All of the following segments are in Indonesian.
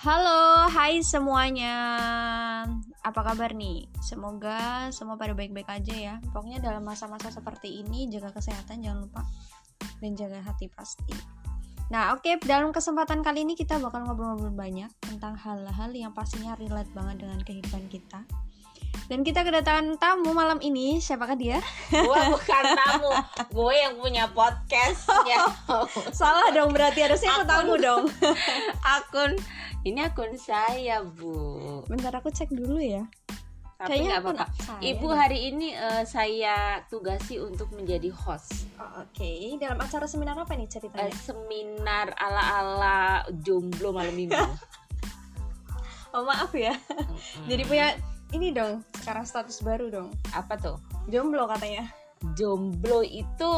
Halo, hai semuanya. Apa kabar nih? Semoga semua pada baik-baik aja ya. Pokoknya dalam masa-masa seperti ini jaga kesehatan jangan lupa dan jaga hati pasti. Nah, oke, dalam kesempatan kali ini kita bakal ngobrol-ngobrol banyak tentang hal-hal yang pastinya relate banget dengan kehidupan kita. Dan kita kedatangan tamu malam ini, siapakah dia? gue bukan tamu gue yang punya podcastnya Salah dong, berarti harusnya aku tamu dong. akun ini akun saya bu Bentar aku cek dulu ya. tapi Kayaknya apa-apa ibu hari ini eh, saya tugasi untuk menjadi host Oh, Oke, dalam acara seminar apa nih ceritanya? seminar ala-ala jomblo malam minggu Oh maaf ya. Mm-mm. Jadi punya ini dong, sekarang status baru dong. apa tuh Jomblo katanya. jomblo itu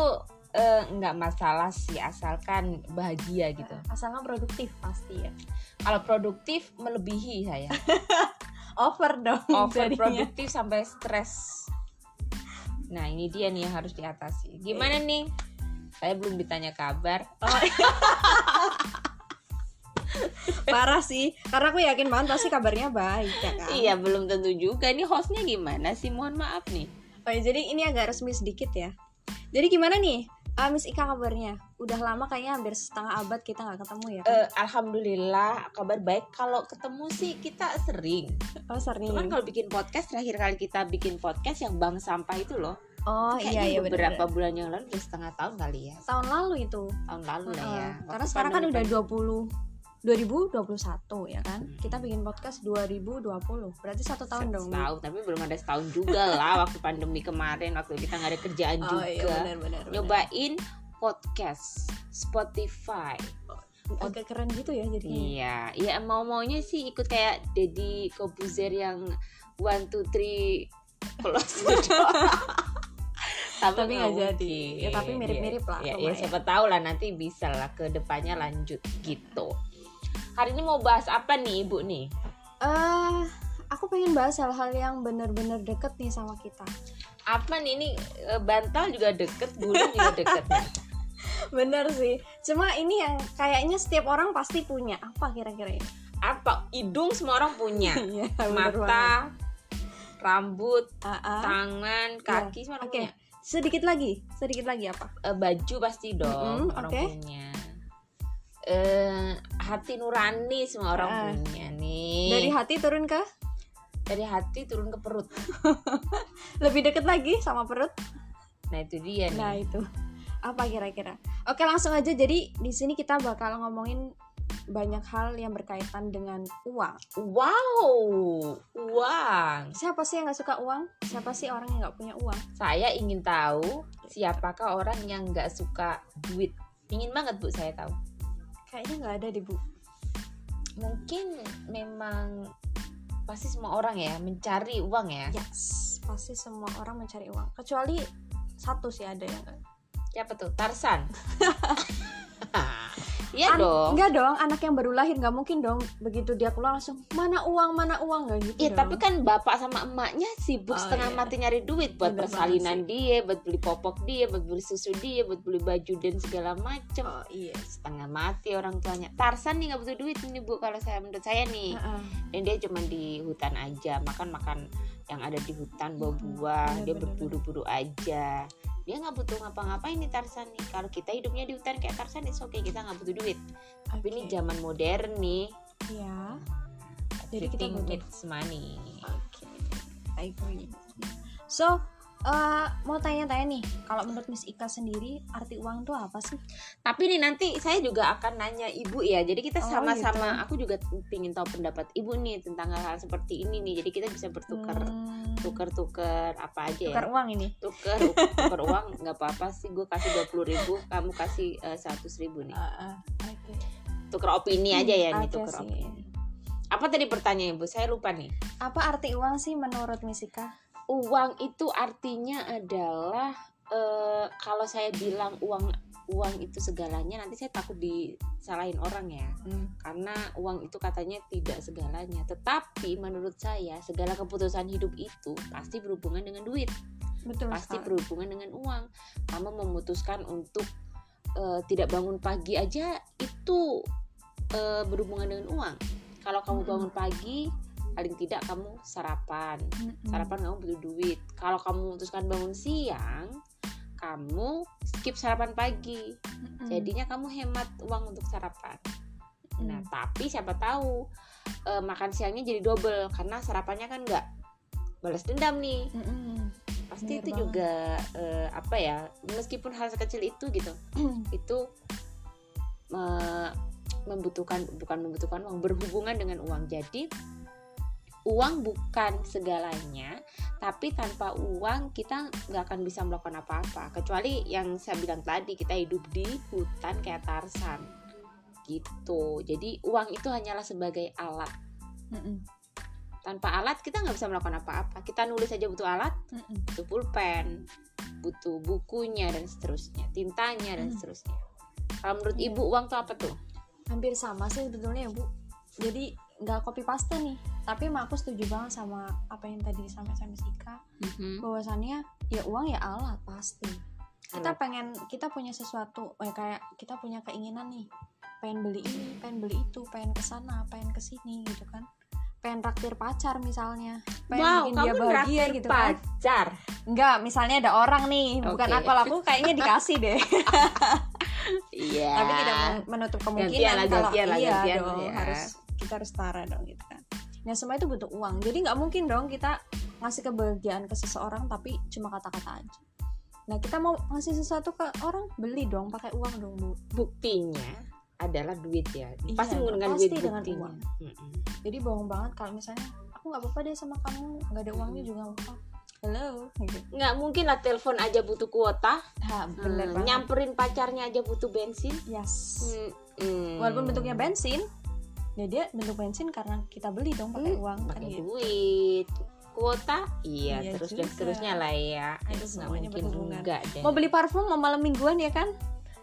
eh, nggak masalah sih asalkan bahagia gitu. Asalnya produktif pasti ya. kalau produktif melebihi saya. Over dong. over jadinya. produktif sampai stres. Nah ini dia nih yang harus diatasi. Gimana nih? Saya belum ditanya kabar. Oh, Parah sih, karena aku yakin banget pasti kabarnya baik ya kan. iya belum tentu juga. Ini hostnya gimana sih? Mohon maaf nih. Oh, jadi ini agak resmi sedikit ya. Jadi gimana nih, ah, Miss Ika kabarnya? Udah lama kayaknya hampir setengah abad kita nggak ketemu ya. kan? Eh, alhamdulillah kabar baik kalau ketemu sih kita sering oh sering. cuman kalau bikin podcast terakhir kali kita bikin podcast yang bang sampah itu loh oh iya iya beberapa benar. bulan yang lalu udah setengah tahun kali ya Tahun lalu itu. tahun lalu lah Heeh. ya Karena Waktu sekarang kan udah 20 2021 ya kan. Kita bikin podcast 2020. Berarti satu tahun dong. Setahun tapi belum ada setahun juga lah waktu pandemi kemarin waktu kita nggak ada kerjaan Oh juga iya benar. benar. nyobain podcast Spotify agak keren gitu ya jadinya. iya iya mau maunya sih ikut kayak Deddy Kobuzer yang one two three close the door Tapi nggak jadi. Ya, tapi mirip-mirip lah, ya, ya, siapa tahu lah nanti bisa lah ke depannya lanjut gitu hari ini mau bahas apa nih ibu nih Eh, aku pengen bahas hal-hal yang bener-bener deket nih sama kita. apa nih ini eh, bantal juga deket bulu juga deket nih Bener sih. Cuma ini yang kayaknya setiap orang pasti punya. Apa kira-kira ini? apa hidung semua orang punya Iya, banget. mata rambut Ah, ah. tangan kaki semua orang Oke. punya Sedikit lagi, sedikit lagi apa? Eh, baju pasti dong Mm-mm, orang oke. punya eh hati nurani semua orang Ah. punya nih Dari hati turun ke dari hati turun ke perut lebih deket lagi sama perut. nah itu dia nih Nah, itu. Apa kira-kira? Oke, langsung aja. Jadi di sini kita bakal ngomongin banyak hal yang berkaitan dengan uang. wow uang Siapa sih yang nggak suka uang? Siapa sih orang yang nggak punya uang? saya ingin tahu siapakah orang yang nggak suka duit ingin banget bu saya tahu Kayaknya nggak ada deh bu. mungkin memang pasti semua orang ya mencari uang ya Yes, pasti semua orang mencari uang. Kecuali satu sih ada yang siapa tuh Tarsan iya An- dong Enggak dong, anak yang baru lahir nggak mungkin dong begitu dia keluar langsung mana uang mana uang nggak gitu. Iya tapi kan bapak sama emaknya sibuk Oh, setengah iya. mati nyari duit buat Bener persalinan dia, buat beli popok dia, buat beli susu dia, buat beli baju dan segala macem. Oh iya. Setengah mati orang tuanya. Tarsan nih nggak butuh duit nih bu kalau saya menurut saya nih. Heeh. Dan dia cuma di hutan aja makan makan yang ada di hutan bawa buah, Bener, dia berburu-buru aja. Dia nggak butuh ngapa-ngapain nih Tarsan nih. Kalau kita hidupnya di hutan kayak Tarsan itu oke kita nggak butuh duit. Tapi ini zaman modern nih. Iya. Jadi kita butuh. needs money. Oke. I agree. So, eh, mau tanya-tanya nih, kalau menurut Miss Ika sendiri arti uang tuh apa sih? Tapi nih nanti saya juga akan nanya ibu ya. Jadi kita Oh, sama-sama. Aku juga pingin tahu pendapat ibu nih tentang hal-hal seperti ini nih. Jadi kita bisa bertukar, Hmm, tukar-tukar apa aja tukar ya. uang ini. Tukar, tukar uang nggak apa-apa sih. Gue kasih dua puluh ribu, kamu kasih seratus ribu nih. Ah, ah, oke. Tukar opini aja ya nih. Tukar sih. opini. Apa tadi pertanyaan ibu? Saya lupa nih. Apa arti uang sih menurut Miss Ika? Uang itu artinya adalah eh, kalau saya bilang uang uang itu segalanya nanti saya takut disalahin orang ya. Hmm. karena uang itu katanya tidak segalanya. Tetapi menurut saya segala keputusan hidup itu pasti berhubungan dengan duit, Betul pasti sekali. berhubungan dengan uang. Kamu memutuskan untuk eh, tidak bangun pagi aja itu eh, berhubungan dengan uang. kalau kamu Mm-mm. bangun pagi paling tidak kamu sarapan Mm-mm. sarapan kamu butuh duit kalau kamu memutuskan bangun siang kamu skip sarapan pagi Mm-mm. jadinya kamu hemat uang untuk sarapan nah Mm. tapi siapa tahu eh, makan siangnya jadi double karena sarapannya kan nggak balas dendam nih Mm-mm. pasti Bener itu banget. juga eh, apa ya meskipun hal sekecil itu gitu itu me- membutuhkan bukan membutuhkan uang berhubungan dengan uang jadi uang bukan segalanya tapi tanpa uang kita nggak akan bisa melakukan apa-apa kecuali yang saya bilang tadi kita hidup di hutan kayak Tarsan gitu jadi uang itu hanyalah sebagai alat Mm-mm. tanpa alat kita nggak bisa melakukan apa-apa kita nulis aja butuh alat Mm-mm. butuh pulpen, butuh bukunya dan seterusnya, tintanya dan seterusnya. Kalau menurut Iya. ibu uang tuh apa tuh? hampir sama sih sebetulnya ya bu jadi nggak copy paste nih. Tapi emang aku setuju banget sama apa yang tadi disampaikan Miss Ika bahwasannya ya uang ya alat pasti. Kita pengen kita punya sesuatu eh, kayak kita punya keinginan nih. Pengen beli ini pengen beli itu pengen ke sana pengen ke sini gitu kan. Pengen raktir pacar misalnya. Pengen wow, bikin dia bahagia gitu kan. pacar. enggak misalnya ada orang nih. Bukan Oke. aku aku kayaknya dikasih deh. Iya. tapi tidak men- menutup kemungkinan Gantian lah, kalau gantian lah, iya gantian dong ya. harus kita harus setara dong gitu kan nah semua itu butuh uang jadi nggak mungkin dong kita ngasih kebahagiaan ke seseorang tapi cuma kata-kata aja nah kita mau ngasih sesuatu ke orang beli dong pakai uang dong bu Buktinya adalah duit ya. Iya, pasti menggunakan pasti duit dengan buktinya. uang. Mm-mm. jadi bohong banget kalau misalnya aku nggak apa-apa deh sama kamu nggak ada uangnya juga apa hello gitu Nggak mungkin lah telepon aja butuh kuota, ha, bener Hmm, nyamperin pacarnya aja butuh bensin. yes Mm-mm. walaupun bentuknya bensin ya dia bentuk bensin karena kita beli dong pakai Hmm, uang kan pakai gitu. duit. Kuota? Iya, Iya terus dan juga. seterusnya lah ya. Itu Nggak mungkin enggak deh. Mau beli parfum mau malam mingguan ya kan?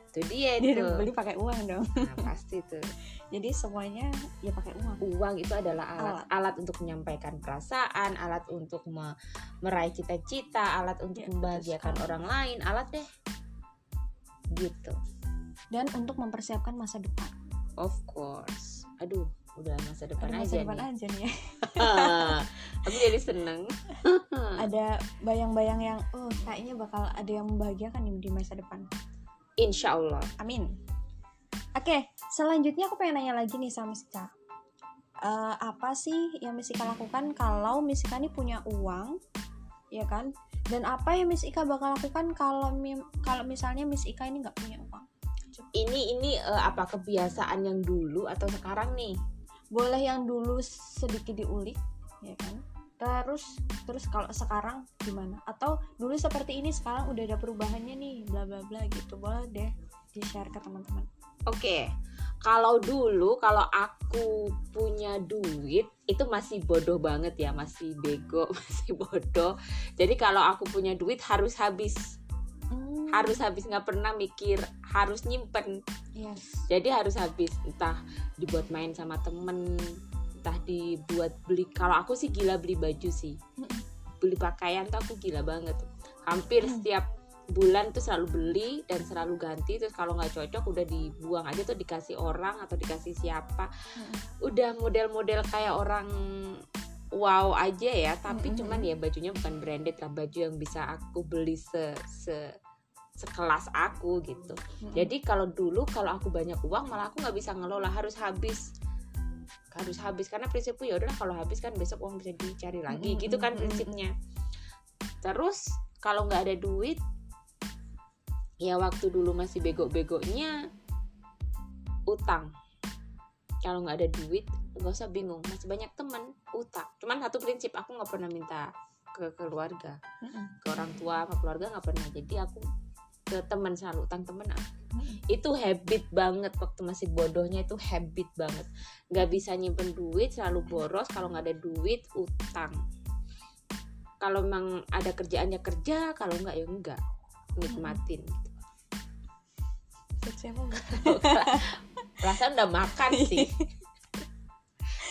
Itu dia dia itu. beli pakai uang dong. Nah, pasti tuh jadi semuanya ya pakai uang. Uang itu adalah alat. Alat. alat untuk menyampaikan perasaan alat untuk me- meraih cita-cita alat untuk Ya, membahagiakan orang lain. Alat deh. Gitu. Dan untuk mempersiapkan masa depan. Of course aduh udah masa depan masa aja depan nih. aja nih ya. Aku jadi seneng. Ada bayang-bayang yang oh kayaknya bakal ada yang membahagiakan nih di masa depan. Insya Allah amin. Oke selanjutnya aku pengen nanya lagi nih sama Miss Ika Eh, apa sih yang Miss Ika lakukan kalau Miss Ika nih punya uang ya kan? Dan apa yang Miss Ika bakal lakukan kalau kalau misalnya Miss Ika ini nggak punya ini ini eh, apa kebiasaan yang dulu atau sekarang nih? Boleh yang dulu sedikit diulik ya kan? Terus terus kalau sekarang gimana? Atau dulu seperti ini sekarang udah ada perubahannya nih bla bla bla gitu. Boleh deh di share ke teman-teman. Oke, kalau dulu kalau aku punya duit itu masih bodoh banget ya, masih bego, masih bodoh. Jadi kalau aku punya duit harus habis, harus habis nggak pernah mikir harus nyimpen. yes Jadi harus habis, entah dibuat main sama temen, entah dibuat beli. Kalau aku sih gila beli baju sih, beli pakaian tuh aku gila banget. Hampir Hmm. setiap bulan tuh selalu beli dan selalu ganti terus kalau nggak cocok udah dibuang aja tuh dikasih orang atau dikasih siapa udah model-model kayak orang wow aja ya tapi Mm-mm. cuman ya bajunya bukan branded lah baju yang bisa aku beli se, se sekelas aku gitu. Mm-mm. jadi kalau dulu kalau aku banyak uang malah aku nggak bisa ngelola harus habis. Harus habis karena prinsipku ya udahlah kalau habis kan besok uang bisa dicari lagi. Mm-mm, gitu kan prinsipnya. Terus kalau nggak ada duit ya waktu dulu masih bego-begonya utang. Kalau nggak ada duit nggak usah bingung. Masih banyak teman utang. Cuman satu prinsip aku nggak pernah minta ke keluarga. Ke orang tua ke keluarga nggak pernah. Jadi aku ke teman selalu utang temen ah. Itu habit banget waktu masih bodohnya itu habit banget nggak bisa nyimpen duit selalu boros kalau nggak ada duit utang kalau memang ada kerjaannya kerja kalau nggak ya enggak nikmatin gitu. Siapa Bu? perasaan udah makan sih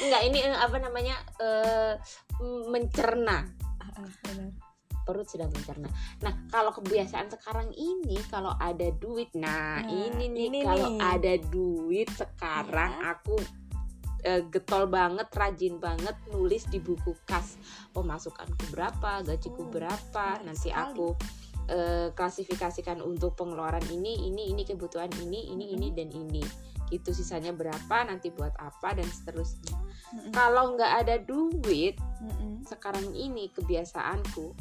enggak ini eh, apa namanya eh, mencerna Ah, ah, benar. Perut sedang mencerna. Nah, kalau kebiasaan sekarang ini kalau ada duit, nah, Nah, ini nih ini kalau nih. ada duit sekarang Ya. aku uh, getol banget rajin banget nulis di buku kas pemasukanku berapa gajiku Oh, berapa nanti sekali. aku uh, klasifikasikan untuk pengeluaran ini ini ini kebutuhan ini ini ini dan ini gitu sisanya berapa nanti buat apa dan seterusnya Mm-mm. kalau nggak ada duit Mm-mm. sekarang ini kebiasaanku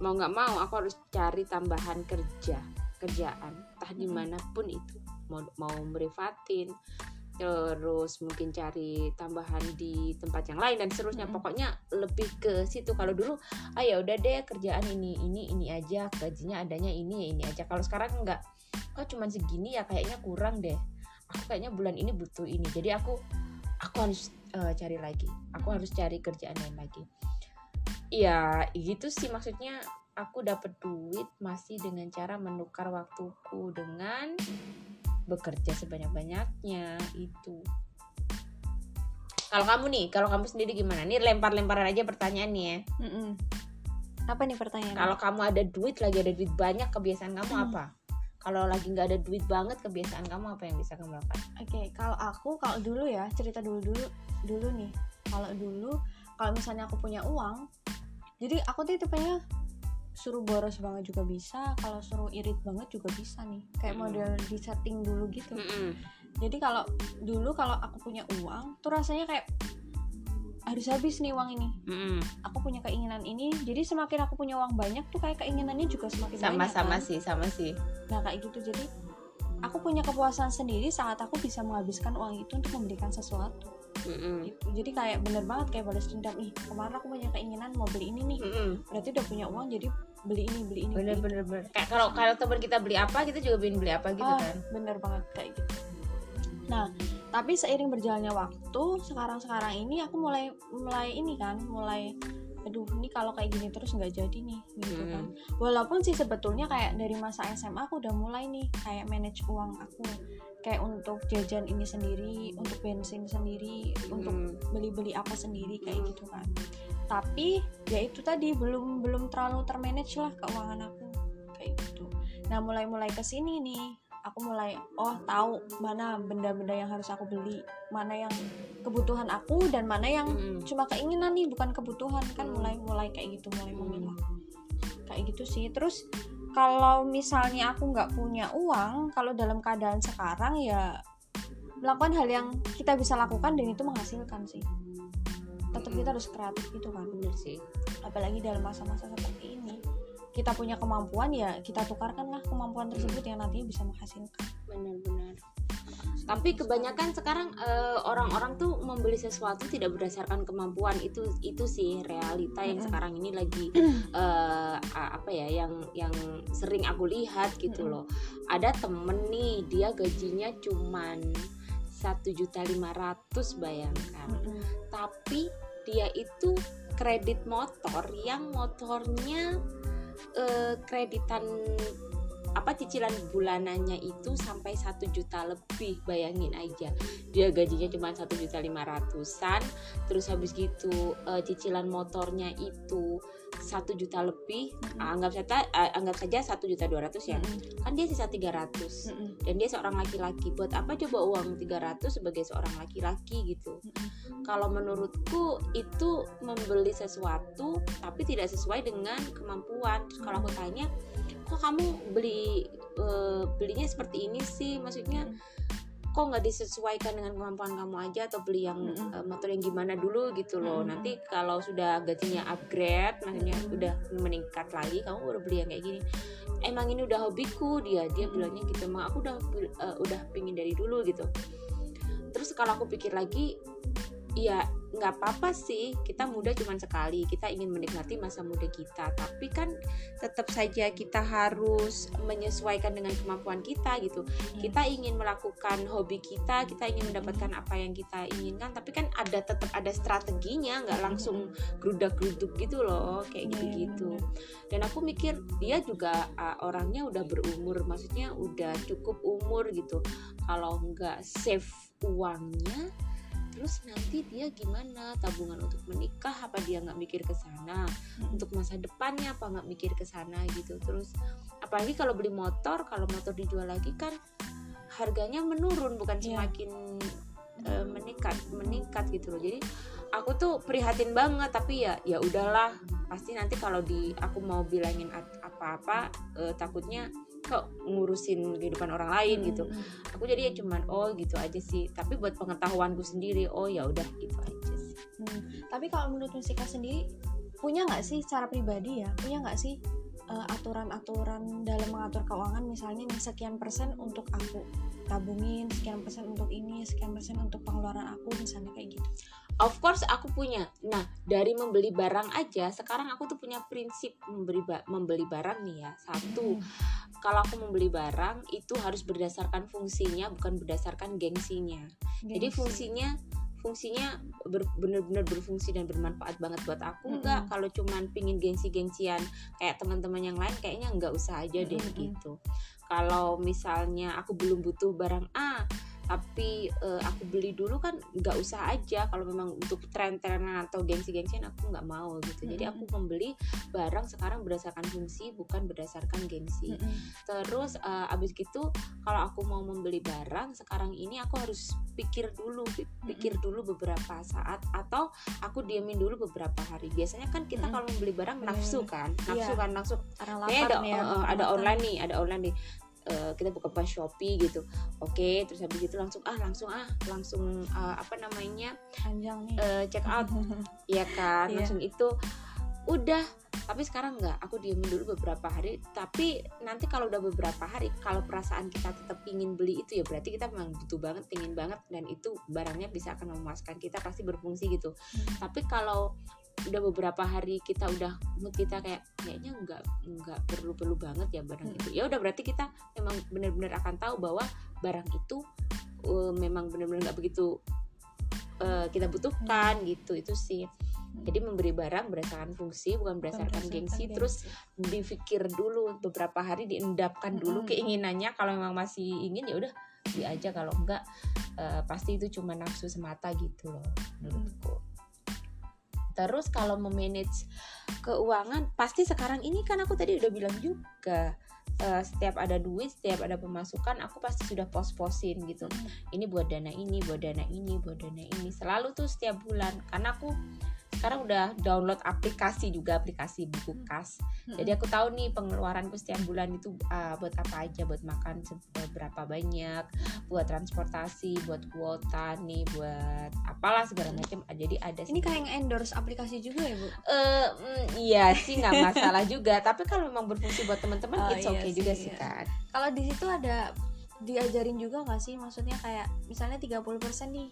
mau nggak mau aku harus cari tambahan kerja kerjaan. Entah di mana pun itu. Mau mau privatin terus mungkin cari tambahan di tempat yang lain dan seterusnya. Mm-mm. pokoknya lebih ke situ. Kalau dulu ah ya udah deh kerjaan ini ini ini aja. Gajinya adanya ini ya ini aja. Kalau sekarang enggak kok cuman segini ya kayaknya kurang deh. Aku kayaknya bulan ini butuh ini. Jadi aku aku harus eh, cari lagi. Aku harus cari kerjaan lain lagi ya gitu sih maksudnya. Aku dapat duit masih dengan cara menukar waktuku dengan bekerja sebanyak-banyaknya itu. Kalau kamu nih kalau kamu sendiri gimana? Nih lempar-lemparan aja pertanyaan nih ya. Mm-mm. apa nih pertanyaannya kalau kamu ada duit lagi ada duit banyak kebiasaan kamu Hmm. apa? Kalau lagi nggak ada duit banget kebiasaan kamu apa yang bisa kamu lakukan? Oke, kalau aku kalau dulu ya cerita dulu dulu dulu nih. Kalau dulu kalau misalnya aku punya uang, jadi aku tuh tipenya suruh boros banget juga bisa, kalau suruh irit banget juga bisa nih. Kayak Mm. model di setting dulu gitu. Mm-mm. Jadi kalau dulu kalau aku punya uang, tuh rasanya kayak harus habis nih uang ini. Mm-mm. Aku punya keinginan ini, jadi semakin aku punya uang banyak tuh kayak keinginannya juga semakin banyak. sama-sama kan? sih sama sih Nah kayak gitu jadi aku punya kepuasan sendiri saat aku bisa menghabiskan uang itu untuk memberikan sesuatu. Mm-mm. Gitu. Jadi kayak bener banget kayak balas dendam ih kemarin aku punya keinginan mau beli ini nih. Mm-mm. Berarti udah punya uang jadi beli ini beli ini. bener beli bener bener kayak kalau kalau teman kita beli apa kita juga pengen beli apa gitu Ah, kan bener banget kayak gitu. Nah tapi seiring berjalannya waktu sekarang sekarang ini aku mulai mulai ini kan mulai aduh ini kalau kayak gini terus nggak jadi nih gitu Mm. kan walaupun sih sebetulnya kayak dari masa SMA aku udah mulai nih kayak manage uang aku kayak untuk jajan ini sendiri untuk bensin sendiri untuk Mm. beli-beli apa sendiri kayak Hmm. gitu kan tapi ya itu tadi belum belum terlalu termanage lah keuangan aku kayak gitu nah mulai-mulai ke sini nih aku mulai oh tahu mana benda-benda yang harus aku beli mana yang kebutuhan aku dan mana yang Mm-mm. cuma keinginan nih bukan kebutuhan kan Hmm. mulai mulai kayak gitu mulai Mm. memilah kayak gitu sih terus kalau misalnya aku nggak punya uang kalau dalam keadaan sekarang ya melakukan hal yang kita bisa lakukan dan itu menghasilkan sih. Tetap kita harus kreatif gitu kan. Bener sih. Apalagi dalam masa-masa seperti ini. Kita punya kemampuan ya kita tukarkanlah kemampuan tersebut yang nantinya bisa menghasilkan. Benar-benar tapi kebanyakan sekarang eh, orang-orang tuh membeli sesuatu tidak berdasarkan kemampuan. Itu itu sih realita yang sekarang ini lagi a- apa ya yang yang sering aku lihat gitu loh. Ada temen nih dia gajinya cuman satu juta lima ratus bayangkan. Tapi dia itu kredit motor yang motornya eh, kreditan apa cicilan bulanannya itu sampai satu juta lebih bayangin aja dia gajinya cuma satu juta lima ratusan terus habis gitu eh, cicilan motornya itu satu juta lebih Mm-mm. anggap saja eh, anggap saja satu juta dua ratus ya Mm-mm. kan dia sisa tiga ratus Mm-mm. dan dia seorang laki-laki buat apa coba uang 300 sebagai seorang laki-laki gitu Mm-mm. kalau menurutku itu membeli sesuatu tapi tidak sesuai dengan kemampuan Terus kalau aku tanya kok kamu beli eh, belinya seperti ini sih? Maksudnya kok nggak disesuaikan dengan kemampuan kamu aja atau beli yang eh, motor yang gimana dulu gitu loh. Nanti kalau sudah gajinya upgrade maksudnya udah meningkat lagi kamu baru beli yang kayak gini. Emang ini udah hobiku dia dia bilangnya gitu emang aku udah eh, udah pingin dari dulu gitu. Terus kalau aku pikir lagi ya nggak apa-apa sih. Kita muda cuma sekali. Kita ingin menikmati masa muda kita. Tapi kan tetap saja kita harus menyesuaikan dengan kemampuan kita gitu. Kita ingin melakukan hobi kita kita ingin mendapatkan apa yang kita inginkan. Tapi kan ada tetap ada strateginya. Nggak langsung gerudak geruduk gitu loh kayak gitu gitu dan aku mikir dia juga uh, orangnya udah berumur. Maksudnya udah cukup umur gitu. Kalau nggak save uangnya terus nanti dia gimana? Tabungan untuk menikah apa dia nggak mikir ke sana? Mm-mm. untuk masa depannya apa nggak mikir ke sana gitu. Terus apalagi kalau beli motor kalau motor dijual lagi kan harganya menurun bukan Iya. semakin uh, meningkat meningkat gitu loh. Jadi aku tuh prihatin banget tapi ya ya udahlah. Pasti nanti kalau di aku mau bilangin apa-apa uh, takutnya kok ngurusin kehidupan orang lain gitu. Hmm. aku jadi ya cuman oh gitu aja sih. Tapi buat pengetahuanku sendiri oh ya udah gitu aja sih. Hmm. tapi kalau menurut Musika sendiri punya nggak sih cara pribadi ya punya nggak sih aturan eh, aturan-aturan dalam mengatur keuangan? Misalnya nih sekian persen untuk aku tabungin sekian persen untuk ini sekian persen untuk pengeluaran aku misalnya kayak gitu of course aku punya nah dari membeli barang aja sekarang aku tuh punya prinsip membeli membeli barang nih ya satu hmm. kalau aku membeli barang itu harus berdasarkan fungsinya bukan berdasarkan gengsinya Gengsi. jadi fungsinya fungsinya benar-benar berfungsi dan bermanfaat banget buat aku mm -hmm. enggak kalau cuman pingin gengsi-gengsian kayak teman-teman yang lain kayaknya enggak usah aja deh mm -hmm. gitu kalau misalnya aku belum butuh barang A tapi uh, aku beli dulu kan nggak usah aja. Kalau memang untuk tren-trenan atau gengsi-gengsian aku nggak mau gitu. Jadi aku membeli barang sekarang berdasarkan fungsi bukan berdasarkan gengsi. Mm -hmm. terus uh, abis gitu kalau aku mau membeli barang sekarang ini aku harus pikir dulu pikir dulu beberapa saat atau aku diamin dulu beberapa hari. Biasanya kan kita mm -hmm. kalau membeli barang nafsu kan? Nafsu yeah. kan? Nafsu. Ada ya, uh, ada online nih ada online nih uh, kita buka pas Shopee gitu. Oke okay, terus habis itu langsung ah langsung ah langsung uh, apa namanya panjang nih. uh, check out. Ya kan? Yeah. langsung itu udah. Tapi sekarang nggak aku diemin dulu beberapa hari. Tapi nanti kalau udah beberapa hari kalau perasaan kita tetap ingin beli itu ya berarti kita memang butuh banget ingin banget. Dan itu barangnya bisa akan memuaskan kita pasti berfungsi gitu. Hmm. tapi kalau udah beberapa hari kita udah mood kita kayak kayaknya nggak nggak perlu perlu banget ya barang hmm. itu ya udah berarti kita memang benar-benar akan tahu bahwa barang itu uh, memang benar-benar nggak begitu uh, kita butuhkan hmm. gitu itu sih hmm. jadi memberi barang berdasarkan fungsi bukan berdasarkan, gengsi. gengsi terus dipikir dulu beberapa hari diendapkan dulu hmm. keinginannya kalau memang masih ingin ya udah beli aja kalau enggak uh, pasti itu cuma nafsu semata gitu loh menurutku hmm Terus kalau memanage keuangan pasti sekarang ini kan aku tadi udah bilang juga uh, setiap ada duit, setiap ada pemasukan aku pasti sudah pos-posin gitu. Hmm. Ini buat dana ini, buat dana ini, buat dana ini. Selalu tuh setiap bulan karena aku sekarang udah download aplikasi juga aplikasi buku hmm. kas hmm. jadi aku tahu nih pengeluaranku setiap bulan itu uh, buat apa aja? Buat makan berapa banyak? Buat transportasi buat kuota nih buat apalah segala macam. Jadi ada ini kayak endorse aplikasi juga ya bu? Uh, mm, iya sih nggak masalah juga. Tapi kalau memang berfungsi buat teman-teman oh, it's iya okay juga sih. iya. kan kalau di situ ada diajarin juga nggak sih? Maksudnya kayak misalnya 30% nih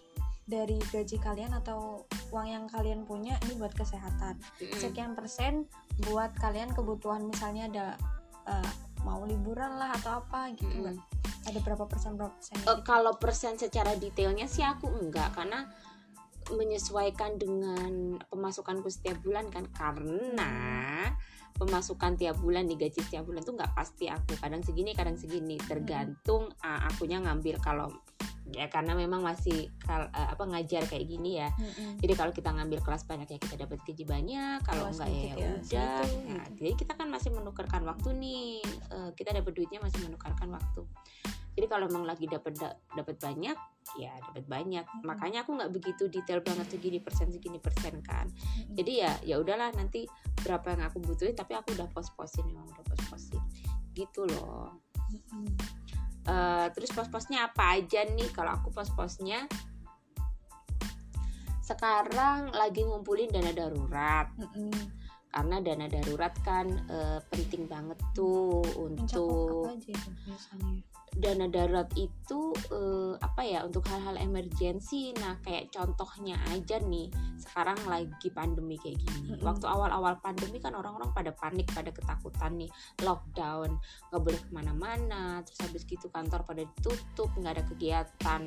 dari gaji kalian atau uang yang kalian punya ini buat kesehatan. Sekian persen buat kalian kebutuhan misalnya ada uh, mau liburan lah atau apa gitu mm. ada berapa persen berapa persen uh, kalau persen secara detailnya sih aku enggak karena menyesuaikan dengan pemasukanku setiap bulan kan. Karena pemasukan tiap bulan nih gaji setiap bulan tuh nggak pasti aku. Kadang segini kadang segini. Tergantung uh, akunya ngambil kalau ya karena memang masih kal, uh, apa ngajar kayak gini ya. Mm-hmm. jadi kalau kita ngambil kelas banyak ya kita dapat gaji banyak kalau enggak ya, ya udah. nah, jadi kita kan masih menukarkan waktu nih. Uh, kita dapat duitnya masih menukarkan waktu. Jadi kalau memang lagi dapat dapat banyak ya dapat banyak. Mm-hmm. makanya aku nggak begitu detail banget segini persen segini persen kan. Mm-hmm. jadi ya ya udahlah nanti berapa yang aku butuhin tapi aku udah pos-posin memang udah pos-posin. Gitu loh. Mm-hmm uh, terus pos-posnya apa aja nih? Kalau aku pos-posnya sekarang lagi ngumpulin dana darurat. Mm -hmm. karena dana darurat kan uh, penting banget tuh untuk dana darurat itu uh, apa ya untuk hal-hal emergensi nah kayak contohnya aja nih sekarang lagi pandemi kayak gini mm-hmm. waktu awal-awal pandemi kan orang-orang pada panik pada ketakutan nih lockdown nggak boleh ke mana-mana terus habis gitu kantor pada ditutup nggak ada kegiatan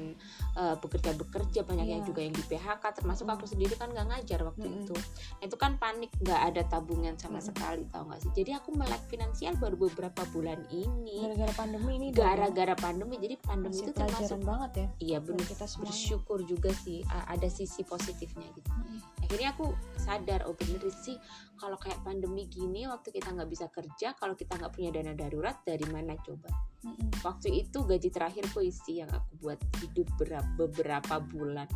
uh, bekerja-bekerja banyak yeah. yang juga yang di PHK termasuk mm-hmm. aku sendiri kan nggak ngajar waktu mm-hmm. itu nah, itu kan panik nggak ada tabungan sama mm-hmm. sekali tau gak sih jadi aku melek finansial baru beberapa bulan ini gara-gara pandemi ini gara gara-gara pandemi jadi pandemi Masih itu termasuk banget ya iya bener. kita semuanya. Bersyukur juga sih ada sisi positifnya gitu. Mm-mm. akhirnya aku sadar oh bener sih kalau kayak pandemi gini waktu kita nggak bisa kerja kalau kita nggak punya dana darurat dari mana coba? Mm-mm. waktu itu gaji terakhir puisi yang aku buat hidup berapa, beberapa bulan.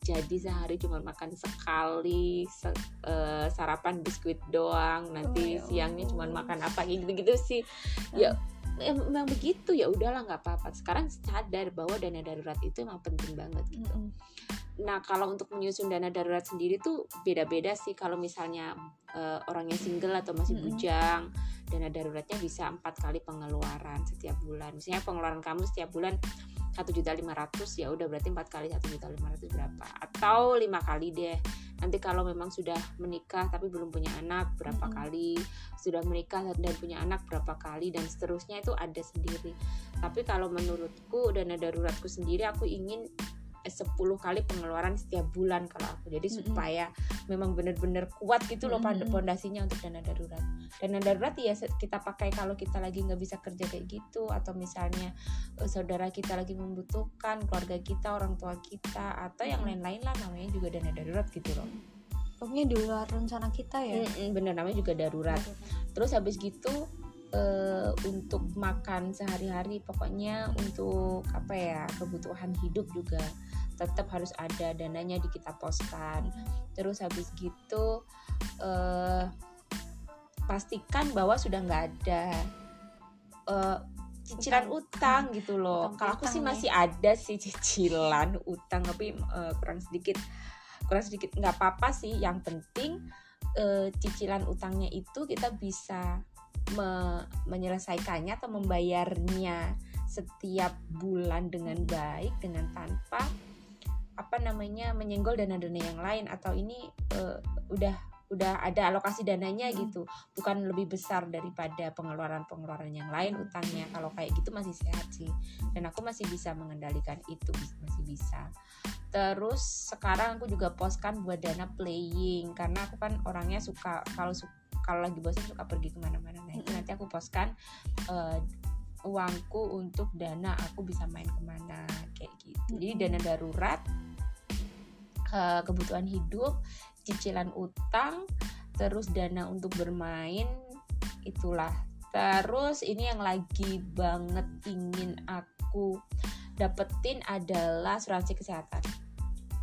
Jadi sehari cuma makan sekali se- eh, sarapan biskuit doang. Nanti Oh, ya siangnya cuma Allah. makan apa gitu gitu sih. Ya emang begitu ya udahlah nggak apa-apa sekarang sadar bahwa dana darurat itu emang penting banget gitu Mm-mm. Nah, kalau untuk menyusun dana darurat sendiri tuh beda-beda sih. Kalau misalnya eh, orangnya single atau masih Mm-mm. bujang, dana daruratnya bisa empat kali pengeluaran setiap bulan. Misalnya pengeluaran kamu setiap bulan satu juta lima ratus ya udah berarti empat kali satu juta lima ratus berapa? Atau lima kali deh. Nanti kalau memang sudah menikah tapi belum punya anak berapa Mm-mm. kali? Sudah menikah dan punya anak berapa kali dan seterusnya itu ada sendiri. Tapi kalau menurutku dana daruratku sendiri aku ingin 10 kali pengeluaran setiap bulan kalau aku. Jadi Mm-mm. supaya memang benar-benar kuat gitu loh pada Mm-mm. pondasinya untuk dana darurat. Dana darurat ya kita pakai kalau kita lagi nggak bisa kerja kayak gitu atau misalnya eh, saudara kita lagi membutuhkan keluarga kita orang tua kita atau yang lain-lain lah namanya juga dana darurat gitu loh. Pokoknya di luar rencana kita ya. Mm-mm, bener namanya juga darurat. Terus habis gitu eh, untuk makan sehari-hari pokoknya untuk apa ya kebutuhan hidup juga tetap harus ada dananya di kita poskan. Terus habis gitu eh, pastikan bahwa sudah nggak ada eh, cicilan utang, gitu loh. Utang kalau aku sih piutang masih ada sih cicilan utang tapi eh, kurang sedikit kurang sedikit nggak apa-apa sih. Yang penting eh, cicilan utangnya itu kita bisa me- menyelesaikannya atau membayarnya setiap bulan dengan baik dengan tanpa apa namanya menyenggol dana-dana yang lain atau ini eh, udah udah ada alokasi dananya gitu. Bukan lebih besar daripada pengeluaran-pengeluaran yang lain utangnya. Kalau kayak gitu masih sehat sih. Dan aku masih bisa mengendalikan itu masih bisa. Terus sekarang aku juga postkan buat dana playing. Karena aku kan orangnya suka kalau su- kalau lagi bosan suka pergi ke mana-mana. Nah itu nanti aku postkan eh, uangku untuk dana aku bisa main ke mana kayak gitu. Jadi dana darurat eh, kebutuhan hidup cicilan utang terus dana untuk bermain itulah. Terus ini yang lagi banget ingin aku dapetin adalah asuransi kesehatan.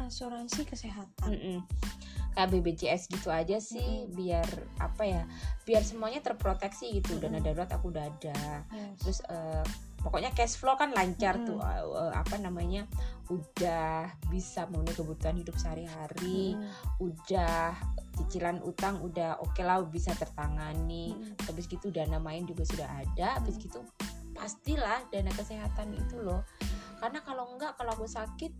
Asuransi kesehatan. Mm-mm. kayak BPJS gitu aja sih Mm-mm. biar apa ya biar semuanya terproteksi gitu dana Mm-mm. darurat aku udah ada Yes. terus eh, pokoknya cash flow kan lancar Mm-mm. tuh eh, eh, apa namanya udah bisa memenuhi kebutuhan hidup sehari-hari Mm. udah cicilan utang udah oke lah bisa tertangani Mm. habis gitu dana main juga sudah ada habis Mm. gitu pastilah dana kesehatan itu loh karena kalau enggak kalau aku sakit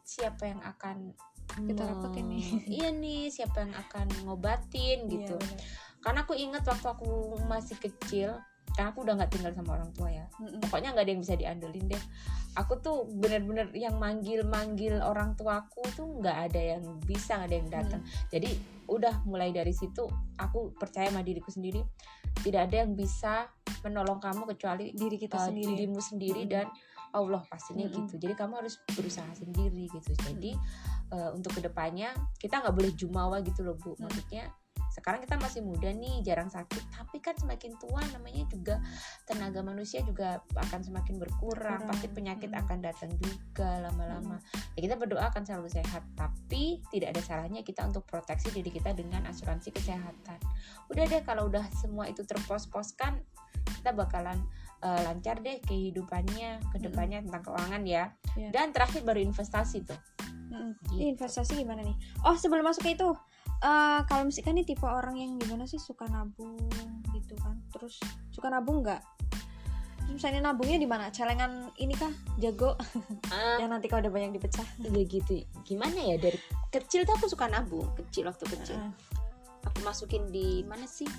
siapa yang akan Kita rapetin nih. iya nih siapa yang akan ngobatin Iya, gitu. bener. karena aku ingat waktu aku masih kecil karena aku udah nggak tinggal sama orang tua ya. Pokoknya nggak ada yang bisa diandelin deh. Aku tuh bener-bener yang manggil-manggil orang tuaku tuh nggak ada yang bisa nggak ada yang datang. Jadi udah mulai dari situ aku percaya sama diriku sendiri. Tidak ada yang bisa menolong kamu kecuali diri kita uh, sendiri. dirimu sendiri Mm-mm. dan Allah pastinya Mm-mm. gitu jadi kamu harus berusaha sendiri gitu jadi uh, untuk ke depannya kita nggak boleh jumawa gitu loh bu Mm. maksudnya sekarang kita masih muda nih jarang sakit tapi kan semakin tua namanya juga tenaga manusia juga akan semakin berkurang Berkurang. pasti penyakit Mm. akan datang juga lama-lama ya kita berdoa akan selalu sehat tapi tidak ada salahnya kita untuk proteksi diri kita dengan asuransi kesehatan udah deh kalau udah semua itu terpos-poskan kita bakalan uh, lancar deh kehidupannya ke depannya tentang keuangan ya. Iya. dan terakhir baru investasi tuh. Mm-mm. Gitu. Investasi gimana nih? Oh sebelum masuk ke itu eh kalau misalkan nih tipe orang yang gimana sih? Suka nabung gitu kan. Terus suka nabung nggak? Misalnya nabungnya di mana? Celengan ini kah? Jago? Ah, yang nanti kalau udah banyak dipecah. Ya gitu. Gimana ya? Dari kecil tuh aku suka nabung kecil waktu kecil. Heeh. aku masukin di mana sih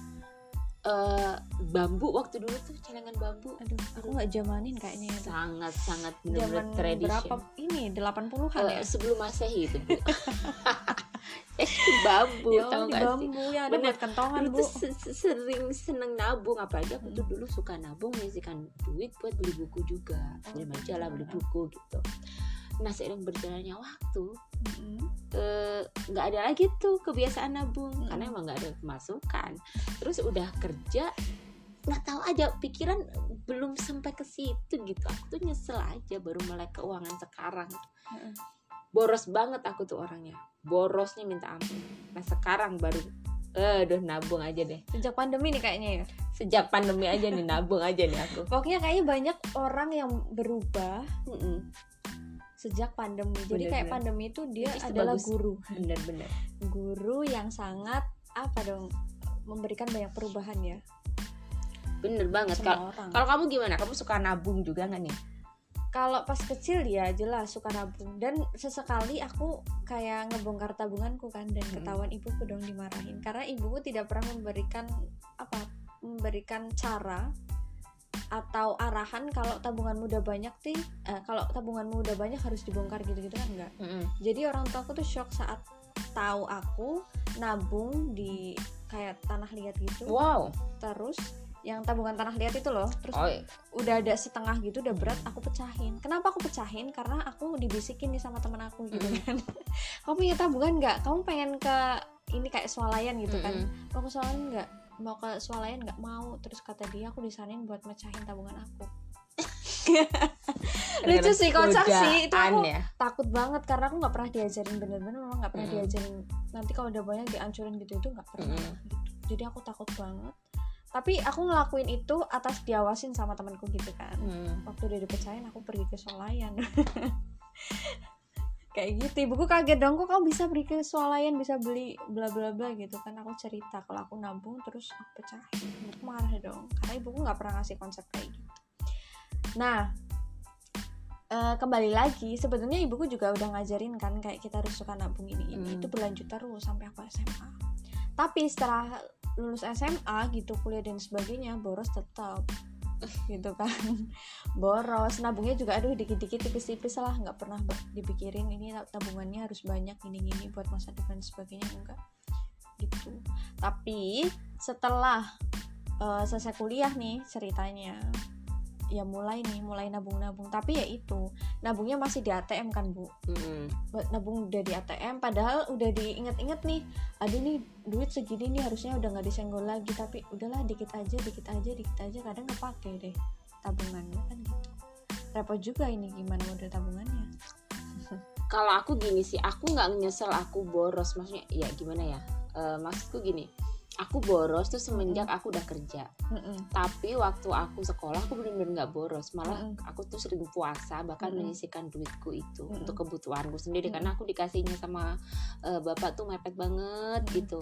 Eh bambu. Waktu dulu tuh celengan bambu. Aduh aku nggak zamanin kayaknya itu. Sangat sangat zaman benar-benar berapa? Ini 80-an Eh, ya? sebelum masehi itu bu. Eh bambu ya tau gak sih? bambu yang ada Bener. buat kentongan bu. sering seneng nabung apalagi aku tuh Hmm. dulu suka nabung menyisikan duit buat beli buku juga. Oh, beli majalah beli gitu. buku gitu nah seiring berjalannya waktu Mm-mm. eh, nggak ada lagi tuh kebiasaan nabung Mm-mm. karena emang nggak ada pemasukan terus udah kerja nggak tahu aja pikiran belum sampai ke situ gitu aku tuh nyesel aja baru mulai keuangan sekarang Mm-mm. boros banget aku tuh orangnya borosnya minta ampun nah sekarang baru eh udah nabung aja deh sejak pandemi nih kayaknya ya sejak pandemi aja nih nabung aja nih aku pokoknya kayaknya banyak orang yang berubah Mm-mm. Sejak pandemi. Jadi kayak Bener-bener. pandemi itu dia is adalah bagus. guru. bener-bener guru yang sangat apa dong memberikan banyak perubahan ya. Bener banget. Kalau kamu gimana? Kamu suka nabung juga nggak nih? Kalau pas kecil ya jelas suka nabung. Dan sesekali aku kayak ngebongkar tabunganku kan dan Mm. ketahuan ibuku dong dimarahin. Karena ibuku tidak pernah memberikan apa memberikan cara atau arahan kalau tabunganmu udah banyak sih eh, kalau tabunganmu udah banyak harus dibongkar gitu-gitu kan enggak? Jadi orang tua aku tuh shock saat tahu aku nabung di kayak tanah liat gitu. Wow. Terus yang tabungan tanah liat itu loh terus oh iya. udah ada setengah gitu udah berat aku pecahin. Kenapa aku pecahin? Karena aku dibisikin nih sama teman aku gitu Mm-mm. kan. Kamu punya tabungan nggak kamu pengen ke ini kayak swalayan gitu kan? Mm-mm. mau ke swalayan nggak mau ke swalayan nggak mau terus kata dia aku disaranin buat mecahin tabungan aku lucu sih kocak sih itu aku ya. takut banget karena aku nggak pernah diajarin bener-bener memang nggak pernah Mm-mm. diajarin nanti kalau udah banyak dihancurin gitu itu nggak pernah gitu. jadi aku takut banget tapi aku ngelakuin itu atas diawasin sama temanku gitu kan Mm. waktu udah dipecahin aku pergi ke swalayan kayak gitu. Ibuku kaget dong kok kamu bisa pergi ke swalayan bisa beli bla bla bla gitu kan. Aku cerita kalau aku nabung terus aku pecahin. Ibuku marah dong karena ibuku nggak pernah ngasih konsep kayak gitu. Nah eh, kembali lagi sebetulnya ibuku juga udah ngajarin kan kayak kita harus suka nabung ini ini. Hmm. itu berlanjut terus sampai aku SMA tapi setelah lulus SMA gitu kuliah dan sebagainya boros tetap gitu kan. Boros nabungnya juga aduh dikit-dikit tipis-tipis lah nggak pernah dipikirin ini tabungannya harus banyak gini-gini buat masa depan sebagainya enggak. Gitu. Tapi setelah eh, selesai kuliah nih ceritanya ya mulai nih mulai nabung-nabung. Tapi ya itu nabungnya masih di ATM kan bu? Buat nabung udah di ATM padahal udah diinget-inget nih aduh nih duit segini nih harusnya udah nggak disenggol lagi. Tapi udahlah dikit aja dikit aja dikit aja. Kadang kepake deh tabungannya kan gitu. Repot juga ini gimana model tabungannya. Kalau aku gini sih aku nggak nyesel aku boros. Maksudnya ya gimana ya? Eh, maksudku gini aku boros tuh semenjak aku udah kerja Mm-mm. tapi waktu aku sekolah aku bener-bener nggak boros malah Mm-mm. aku tuh sering puasa bahkan Mm-mm. menyisihkan duitku itu Mm-mm. untuk kebutuhanku sendiri Mm-mm. karena aku dikasihnya sama eh, bapak tuh mepet banget Mm-mm. gitu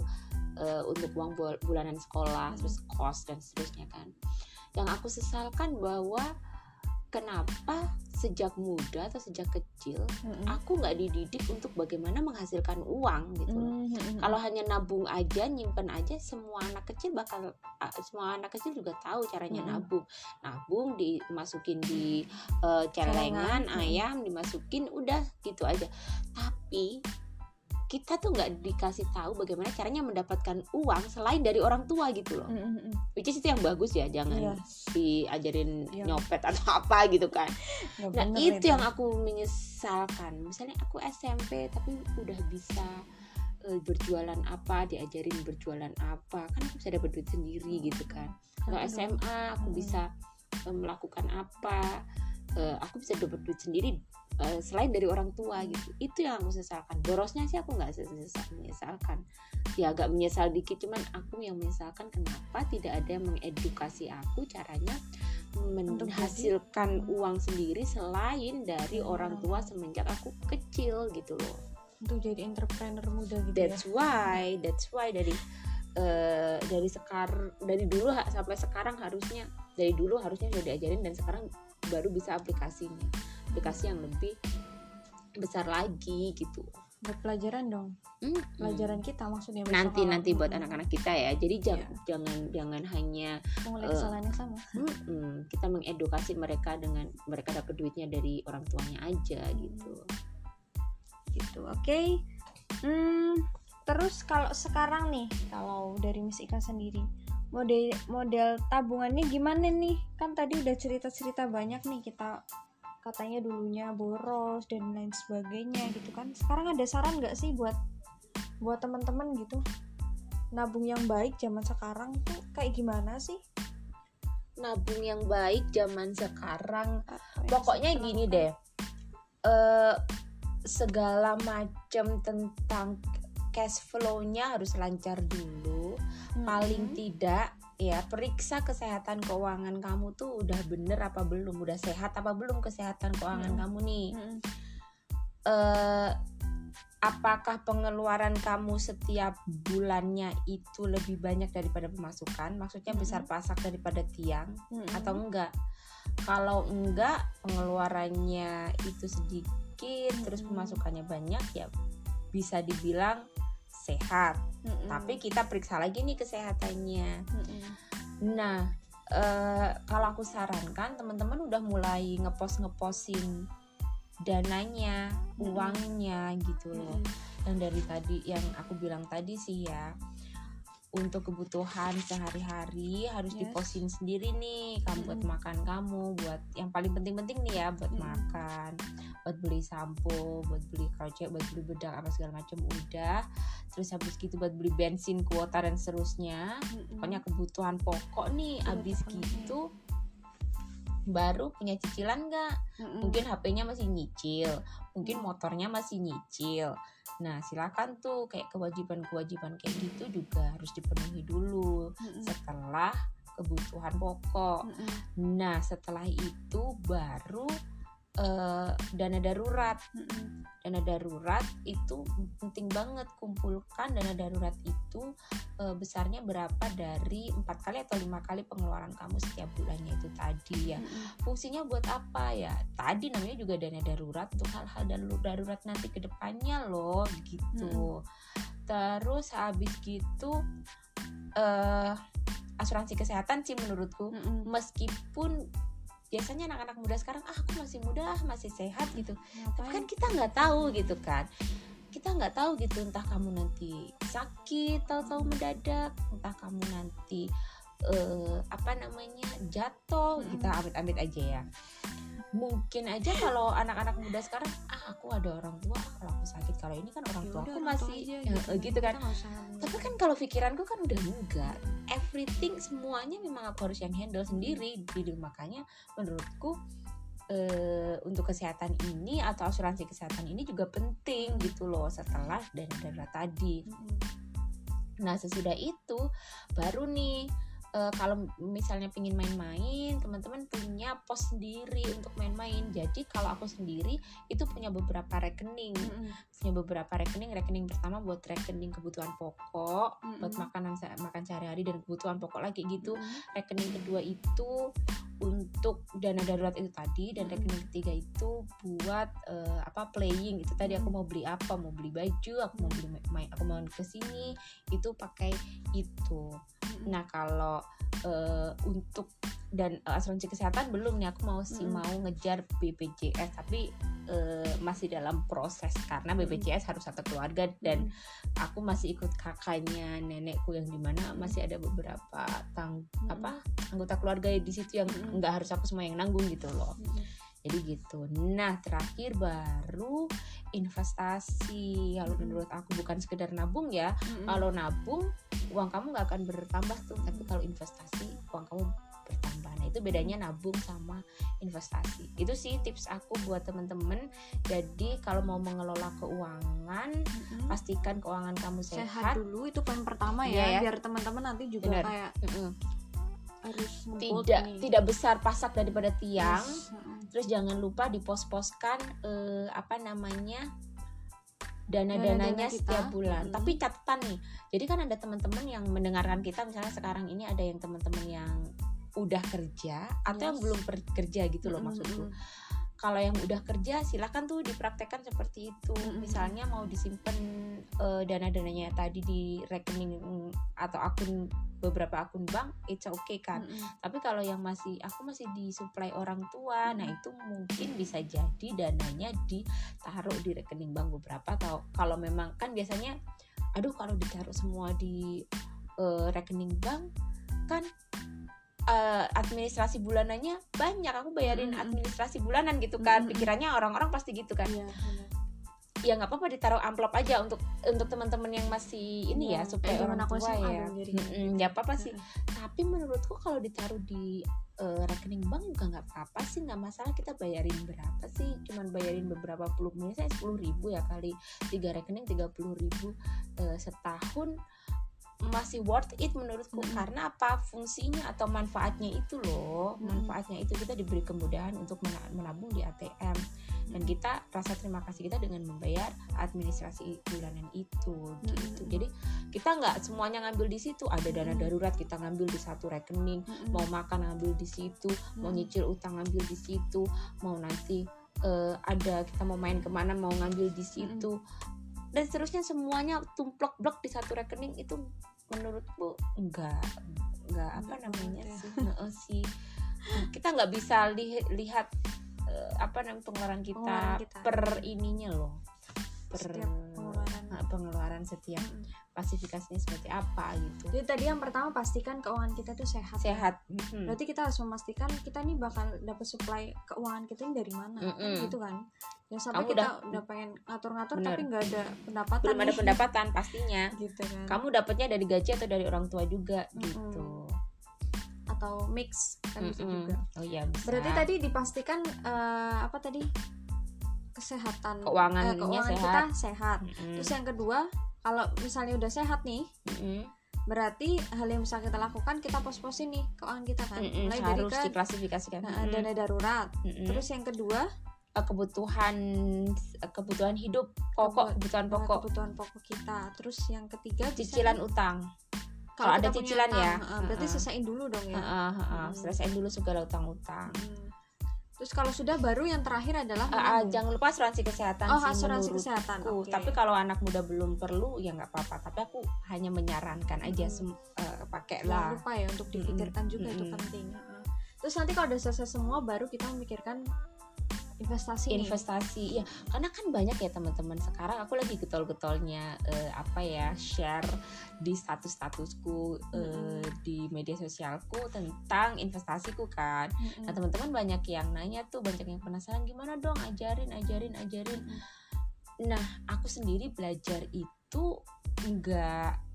eh, untuk uang bul- bulanan sekolah Mm-mm. terus kos dan seterusnya kan yang aku sesalkan bahwa kenapa sejak muda atau sejak kecil Mm-mm. aku nggak dididik untuk bagaimana menghasilkan uang gitu Mm-mm. kalau hanya nabung aja nyimpen aja semua anak kecil bakal semua anak kecil juga tahu caranya Mm-mm. nabung nabung dimasukin di eh, celengan Celengan, mm. ayam dimasukin udah gitu aja tapi kita tuh nggak dikasih tahu bagaimana caranya mendapatkan uang selain dari orang tua gitu loh Mm-mm. which is itu yang bagus ya jangan Iya. diajarin Yang- nyopet atau apa gitu kan Nggak Nah itu yang aku menyesalkan. Misalnya aku SMP tapi udah bisa eh, berjualan apa, diajarin berjualan apa, kan aku bisa dapat duit sendiri gitu kan. Kalau SMA aku Hmm. bisa eh, melakukan apa, eh, aku bisa dapat duit sendiri eh, selain dari orang tua gitu. Itu yang aku sesalkan. Borosnya sih aku nggak sesal menyesalkan. Ya agak menyesal dikit, cuman aku yang menyesalkan kenapa tidak ada yang mengedukasi aku caranya menghasilkan uang sendiri selain dari Hmm. orang tua semenjak aku kecil gitu loh. untuk jadi entrepreneur muda gitu That's ya why, that's why dari eh, dari sekarang dari dulu sampai sekarang harusnya dari dulu harusnya sudah diajarin dan sekarang baru bisa aplikasinya aplikasi yang lebih besar lagi gitu. buat pelajaran dong Mm-mm. pelajaran kita maksudnya nanti nanti buat anak-anak kita ya. Jadi jang- Iya. jangan jangan hanya mengulang eh, kesalahan yang sama kita mengedukasi mereka dengan mereka dapat duitnya dari orang tuanya aja gitu. gitu oke hmm terus kalau sekarang nih kalau dari Miss Ika sendiri model model tabungannya gimana nih kan tadi udah cerita cerita banyak nih kita katanya dulunya boros dan lain sebagainya gitu kan. Sekarang ada saran nggak sih buat buat teman-teman gitu? Nabung yang baik zaman sekarang tuh kayak gimana sih? Nabung yang baik zaman sekarang. Apa yang pokoknya harus gini dilakukan? deh. Eh segala macam tentang cash flow-nya harus lancar dulu. Paling Mm-mm. tidak ya periksa kesehatan keuangan kamu tuh udah bener apa belum udah sehat apa belum kesehatan keuangan Mm. kamu nih Mm-mm. eh apakah pengeluaran kamu setiap bulannya itu lebih banyak daripada pemasukan maksudnya Mm. besar pasak daripada tiang Mm-mm. atau enggak kalau enggak pengeluarannya itu sedikit terus Mm-mm. pemasukannya banyak ya bisa dibilang sehat Mm-mm. tapi kita periksa lagi nih kesehatannya Mm-mm. nah eh, kalau aku sarankan teman-teman udah mulai ngepost ngepostin dananya uangnya gitu loh Mm-mm. yang dari tadi yang aku bilang tadi sih ya untuk kebutuhan sehari-hari harus Yes. diposting sendiri nih kamu buat Mm-mm. makan kamu buat yang paling penting-penting nih ya buat Mm-mm. makan buat beli sampo buat beli crochet buat beli bedak apa segala macam udah terus habis gitu buat beli bensin kuota dan seterusnya Mm-mm. pokoknya kebutuhan pokok nih Sudah habis terpenuhi. gitu baru punya cicilan nggak Mm-mm. mungkin HP-nya masih nyicil, mungkin Hmm. motornya masih nyicil. Nah, silakan tuh kayak kewajiban-kewajiban kayak gitu juga harus dipenuhi dulu Mm-mm. setelah kebutuhan pokok. Mm-mm. Nah, setelah itu baru eh, dana darurat. Mm-mm. Dana darurat itu penting banget kumpulkan dana darurat itu eh, besarnya berapa dari empat kali atau lima kali pengeluaran kamu setiap bulannya itu tadi ya Mm-mm. fungsinya buat apa ya tadi namanya juga dana darurat untuk hal-hal daru- darurat nanti ke depannya loh gitu terus habis gitu eh asuransi kesehatan sih menurutku Mm-mm. meskipun biasanya anak-anak muda sekarang ah aku masih muda ah, masih sehat gitu tapi kan Ngapain? kita nggak tahu gitu kan kita nggak tahu gitu entah kamu nanti sakit tahu-tahu mendadak entah kamu nanti eh, apa namanya jatuh Mm-mm. kita amit-amit aja ya. Mungkin aja kalau anak-anak muda sekarang ah aku ada orang tua ah, kalau aku sakit kalau ini kan orang Ya tua aku tua masih aja eh, eh, gitu kan. Tapi kan kalau pikiranku kan udah enggak. Everything semuanya memang aku harus yang handle sendiri jadi makanya menurutku eh, untuk kesehatan ini atau asuransi kesehatan ini juga penting gitu loh setelah dana darurat tadi. Mm-mm. nah sesudah itu baru nih eh, kalau misalnya pingin main-main teman-teman punya pos sendiri untuk main-main. Jadi kalau aku sendiri itu punya beberapa rekening. Mm-mm. punya beberapa rekening. Rekening pertama buat rekening kebutuhan pokok buat Mm-mm. makanan se- makan sehari-hari dan kebutuhan pokok lagi gitu. Mm-mm. rekening kedua itu untuk dana darurat itu tadi dan rekening ketiga itu buat eh, apa playing. Itu tadi aku Mm. mau beli apa? Mau beli baju aku mau beli ma- main aku mau ke sini. Itu pakai itu. Nah kalau eh, untuk dan eh, asuransi kesehatan belum nih aku mau sih Mm-mm. mau ngejar BPJS tapi eh, masih dalam proses karena BPJS harus satu keluarga dan Mm-mm. aku masih ikut kakaknya nenekku yang di mana masih ada beberapa tang Mm-mm. apa anggota keluarga di situ yang Mm-mm. nggak harus aku semua yang nanggung gitu loh Mm-mm. Jadi gitu nah terakhir baru investasi kalau menurut aku bukan sekedar nabung ya Mm-mm. kalau nabung uang kamu nggak akan bertambah tuh tapi kalau investasi uang kamu bertambah nah itu bedanya nabung sama investasi itu sih tips aku buat temen-temen jadi kalau mau mengelola keuangan Mm-mm. pastikan keuangan kamu sehat sehat, dulu itu poin pertama Iya ya, ya. biar teman-teman nanti juga Benar. kayak Mm-mm. Harus tidak nih. tidak besar pasak daripada tiang Yes. Terus jangan lupa dipos-poskan eh, apa namanya Dana-dana dana-dananya kita. setiap bulan. Mm. Tapi catatan nih, jadi kan ada teman-teman yang mendengarkan kita misalnya sekarang ini ada yang teman-teman yang udah kerja atau yang Yes. belum per- kerja gitu loh Mm-mm, maksudku. Kalau yang udah kerja silakan tuh dipraktekkan seperti itu. Misalnya mau disimpan eh, dana-dananya tadi di rekening atau akun beberapa akun bank, it's okay kan. Mm-mm. Tapi kalau yang masih aku masih disuplai orang tua, nah itu mungkin bisa jadi dananya ditaruh di rekening bank beberapa atau kalau memang kan biasanya aduh kalau ditaruh semua di uh, rekening bank kan uh, administrasi bulanannya banyak. Aku bayarin Mm-mm. administrasi bulanan gitu kan. Mm-mm. pikirannya orang-orang pasti gitu kan. Iya, benar. ya nggak apa-apa ditaruh amplop aja untuk untuk teman-teman yang masih ini ya Iya, supaya zaman orang aku tua ya. nggak apa-apa sih. Tapi menurutku kalau ditaruh di eh, rekening bank juga nggak apa-apa sih. Nggak masalah kita bayarin berapa sih. Cuman bayarin beberapa puluh misalnya sepuluh ribu ya kali. Tiga rekening tiga puluh ribu eh, setahun masih worth it menurutku Mm-mm. karena apa fungsinya atau manfaatnya itu loh Mm-mm. manfaatnya itu kita diberi kemudahan untuk mena- menabung di ATM dan kita rasa terima kasih kita dengan membayar administrasi bulanan itu gitu Mm-mm. jadi kita nggak semuanya ngambil di situ ada dana Mm. darurat kita ngambil di satu rekening Mm-mm. mau makan ngambil di situ mau Mm. nyicil utang ngambil di situ mau nanti eh, ada kita mau main ke mana mau ngambil di situ dan seterusnya semuanya tumplek blok di satu rekening itu menurutku enggak enggak apa namanya ya. sih Heeh sih kita nggak bisa li- lihat eh, apa namanya pengeluaran kita, Pengeluaran kita. per ininya loh per Setiap pengeluaran. Nah, pengeluaran setiap Mm-mm. klasifikasinya seperti apa gitu Jadi tadi yang pertama pastikan keuangan kita tuh sehat. ya. sehat Mhm. Berarti kita harus memastikan kita nih bakal dapat supply keuangan kita ini dari mana, Mm-mm. gitu kan? Yang sampai Kamu kita udah- udah, pengen ngatur-ngatur Bener. tapi nggak ada pendapatan. belum ada nih. pendapatan pastinya gitu kan? kamu dapatnya dari gaji atau dari orang tua juga Mm-mm. gitu Atau mix kan bisa Mm-mm. juga. oh iya bisa Berarti tadi dipastikan eh, apa tadi kesehatan Keuangannya eh, keuangan sehat. kita sehat. Mm-mm. Terus yang kedua, kalau misalnya udah sehat nih, Mm-mm. berarti hal yang bisa kita lakukan kita pos-posin nih keuangan kita kan. Mm-mm. Mulai dari harus ke diklasifikasikan nah, Mm-mm. dana darurat. Mm-mm. Terus yang kedua, Eh, kebutuhan eh, kebutuhan hidup pokok Kebut- kebutuhan pokok kebutuhan pokok kita. Terus yang ketiga bisa cicilan nih, utang kalau ada cicilan utang, ya. berarti Heeh. selesaiin dulu dong ya. Heeh, heeh. Hmm. selesaiin dulu segala utang-utang Hmm. Terus kalau sudah baru yang terakhir adalah ah, menabung. jangan lupa asuransi kesehatan oh sih asuransi kesehatan. oke. Tapi kalau anak muda belum perlu ya nggak apa-apa. Tapi aku hanya menyarankan aja Mm-mm. sem- eh, Jangan pakailah. lupa ya untuk dipikirkan juga itu Mm-mm. penting. Terus nanti kalau udah selesai semua baru kita memikirkan investasi nih. investasi ya karena kan banyak ya teman-teman. Sekarang aku lagi getol-getolnya eh, apa ya share di status-statusku eh, Mm-mm. di media sosialku tentang investasiku kan. Mm-mm. nah teman-teman banyak yang nanya tuh banyak yang penasaran gimana dong? Ajarin ajarin ajarin. Nah aku sendiri belajar itu nggak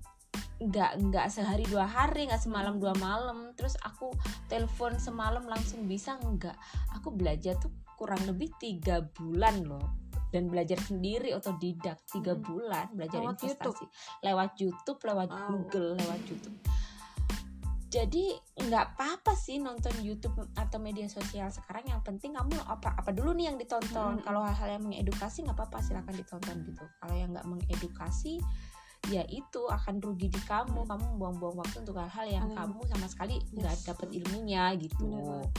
nggak nggak sehari dua hari nggak semalam dua malam. Terus aku telepon semalam langsung bisa nggak. Aku belajar tuh kurang lebih tiga bulan loh dan belajar sendiri otodidak tiga Hmm. bulan belajar Lewat investasi lewat YouTube lewat Wow. Google lewat YouTube jadi nggak apa-apa sih nonton YouTube atau media sosial sekarang yang penting kamu apa apa dulu nih yang ditonton Mm-mm. kalau hal-hal yang mengedukasi nggak apa-apa silakan ditonton gitu kalau yang nggak mengedukasi ya itu akan rugi di kamu kamu buang-buang waktu untuk hal-hal yang Hmm. kamu sama sekali nggak Yes. dapat ilmunya gitu banget.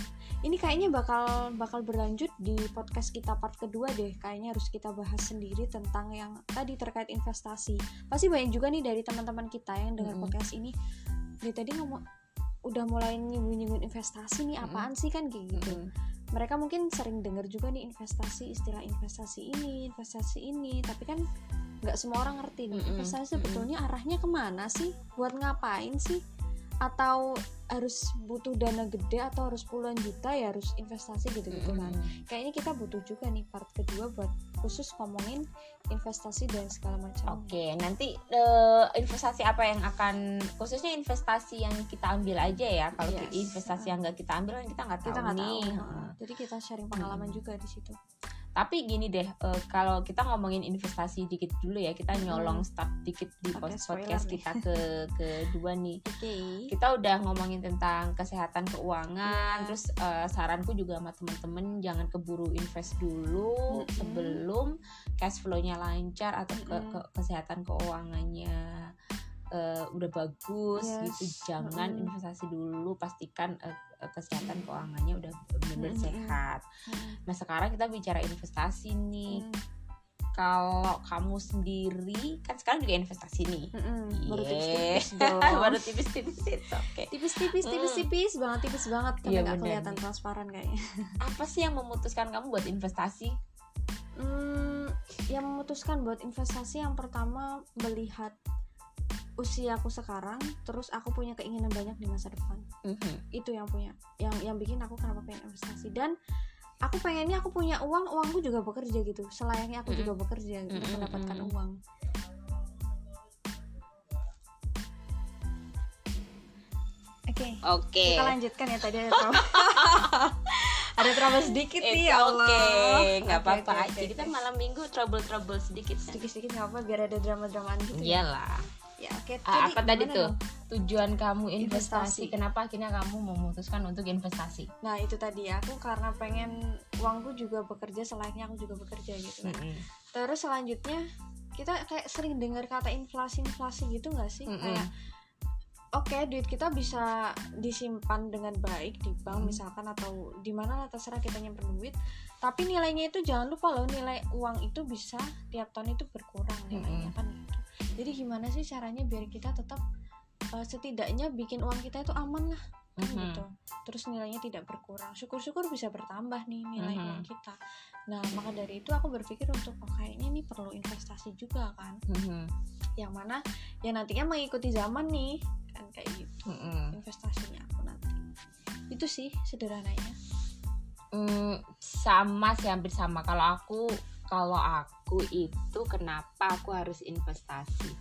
Ini kayaknya bakal bakal berlanjut di podcast kita part kedua deh. Kayaknya harus kita bahas sendiri tentang yang tadi terkait investasi. Pasti banyak juga nih dari teman-teman kita yang dengar Mm-mm. podcast ini. Dia tadi ngomong udah mulai nyinggung-nyinggung investasi nih apaan sih kan kayak gitu. Mm-mm. Mereka mungkin sering dengar juga nih investasi istilah investasi ini, investasi ini, tapi kan nggak semua orang ngerti nih investasi sebetulnya arahnya ke mana sih? Buat ngapain sih? Atau harus butuh dana gede atau harus puluhan juta ya harus investasi gitu-gitu kan Mm-mm. kayaknya kita butuh juga nih part kedua buat khusus ngomongin investasi dan segala macam Oke, nanti eh, investasi apa yang akan khususnya investasi yang kita ambil aja ya. Kalau Yes. investasi yang nggak kita ambil kan kita nggak tahu kita tahu nih. Heeh. jadi kita sharing pengalaman Mm-mm. juga di situ Tapi gini deh, eh, kalau kita ngomongin investasi dikit dulu ya, kita Hmm. nyolong start dikit di spoiler podcast nih. kita ke kedua nih. oke Kita udah ngomongin tentang kesehatan keuangan, Iya. terus eh, saranku juga sama temen-temen jangan keburu invest dulu Mm-mm. sebelum cash flow-nya lancar atau ke, Mm-mm. ke- kesehatan keuangannya eh, udah bagus Yes. gitu. Jangan Mm-mm. investasi dulu, pastikan eh, kesehatan keuangannya udah benar-benar Mm-mm. sehat. Nah sekarang kita bicara investasi nih. Hmm. Kalau kamu sendiri kan sekarang juga investasi nih. Mm-mm. baru Yeay. tipis-tipis Baru tipis-tipis it's okay. tipis-tipis Hmm. tipis-tipis banget tipis banget tapi Iya, nggak bener kelihatan nih. transparan kayaknya Apa sih yang memutuskan kamu buat investasi? Hmm, yang memutuskan buat investasi yang pertama melihat usiaku sekarang terus aku punya keinginan banyak di masa depan Mhm. itu yang punya yang yang bikin aku kenapa pengen investasi dan aku pengennya aku punya uang uangku juga bekerja gitu selayaknya aku Mm-mm. juga bekerja untuk Mm-mm, mendapatkan mm-mm. uang oke Oke. kita lanjutkan ya tadi ada ada trouble sedikit It's nih ya Allah Oke, nggak Oke, apa-apa. Jadi kan oke. malam minggu trouble-trouble sedikit sedikit-sedikit nggak apa biar ada drama-dramaan gitu ya Iyalah. ya oke Ah, Jadi apa tadi tuh? dong? Tujuan kamu investasi. Investasi. Kenapa akhirnya kamu memutuskan untuk investasi? nah itu tadi ya aku karena pengen uangku juga bekerja selayaknya aku juga bekerja gitu kan Mm-mm. terus selanjutnya kita kayak sering dengar kata inflasi inflasi gitu nggak sih Mm-mm. kayak oke duit kita bisa disimpan dengan baik di bank Mm. misalkan atau di mana lah terserah kita nyimpen duit tapi nilainya itu jangan lupa loh nilai uang itu bisa tiap tahun itu berkurang nilainya Mm-mm. kan gitu jadi gimana sih caranya biar kita tetap uh, setidaknya bikin uang kita itu aman lah kan Mhm. gitu terus nilainya tidak berkurang syukur-syukur bisa bertambah nih nilai Mhm. uang kita nah maka dari itu aku berpikir untuk oh kayaknya ini perlu investasi juga kan Mhm. yang mana ya nantinya mengikuti zaman nih kan kayak gitu Mm-mm. investasinya aku nanti itu sih sederhananya Hmm, sama sih hampir sama kalau aku kalau aku itu kenapa aku harus investasi.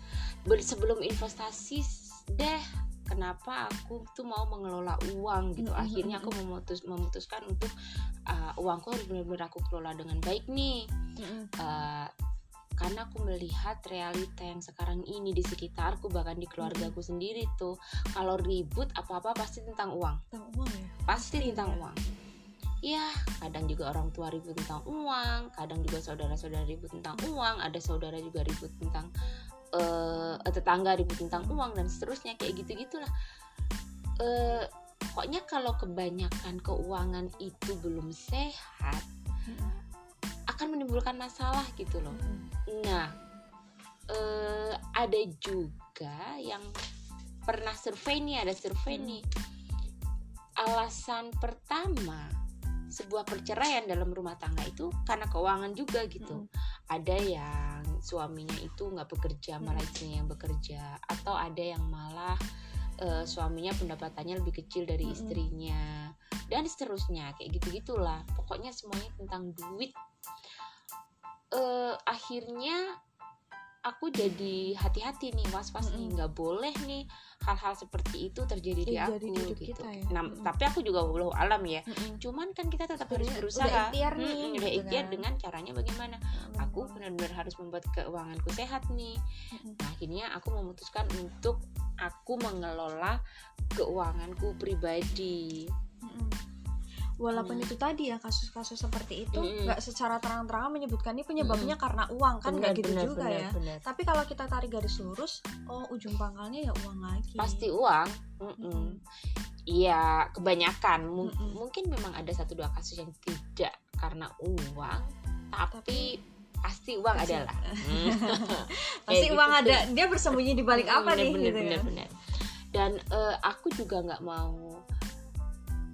Sebelum investasi deh kenapa aku tuh mau mengelola uang gitu. Akhirnya aku memutus memutuskan untuk uh, uangku harus benar-benar aku kelola dengan baik nih. Uh, karena aku melihat realita yang sekarang ini di sekitarku bahkan di keluargaku sendiri tuh kalau ribut apa-apa pasti tentang uang. Tentang uang ya? Pasti Pasti, tentang ya. uang ya kadang juga orang tua ribut tentang uang kadang juga saudara-saudara ribut tentang uang ada saudara juga ribut tentang eh tetangga ribut tentang uang dan seterusnya kayak gitu gitulah eh pokoknya kalau kebanyakan keuangan itu belum sehat akan menimbulkan masalah gitu loh Nah, eh, ada juga yang pernah survei nih, ada survei Hmm. nih. Alasan pertama sebuah perceraian dalam rumah tangga itu karena keuangan juga gitu. Ada yang suaminya itu nggak bekerja, malah Hmm. istrinya yang bekerja, atau ada yang malah eh, suaminya pendapatannya lebih kecil dari Mm-mm. istrinya, dan seterusnya kayak gitu gitulah. Pokoknya semuanya tentang duit eh, akhirnya aku jadi hati-hati nih was-was nih Mm-mm. nggak boleh nih hal-hal seperti itu terjadi di aku di hidup gitu. kita ya. Nah, Mm-mm. tapi aku juga belum alam ya. Mm-mm. Cuman kan kita tetap harus berusaha. udah ikhtiar nih, Mm-mm, udah ikhtiar kan. dengan caranya bagaimana? Nah, Aku benar-benar harus membuat keuanganku sehat nih. Mm-mm. Nah, akhirnya aku memutuskan untuk aku mengelola keuanganku pribadi. Mm-mm. Walaupun Hmm. itu tadi ya kasus-kasus seperti itu nggak secara terang-terangan menyebutkan ini penyebabnya karena uang kan nggak gitu benar, juga benar, ya. benar. Tapi kalau kita tarik garis lurus, oh ujung pangkalnya ya uang lagi. Pasti uang. Mm-mm. Mm-mm. Iya, kebanyakan Mu- Mm-mm. mungkin memang ada satu dua kasus yang tidak karena uang, tapi, pasti uang Pasti. adalah. Hmm. Pasti Kayak uang gitu ada. Dia bersembunyi di balik apa bener, nih bener, gitu bener, kan. bener. Dan eh, aku juga nggak mau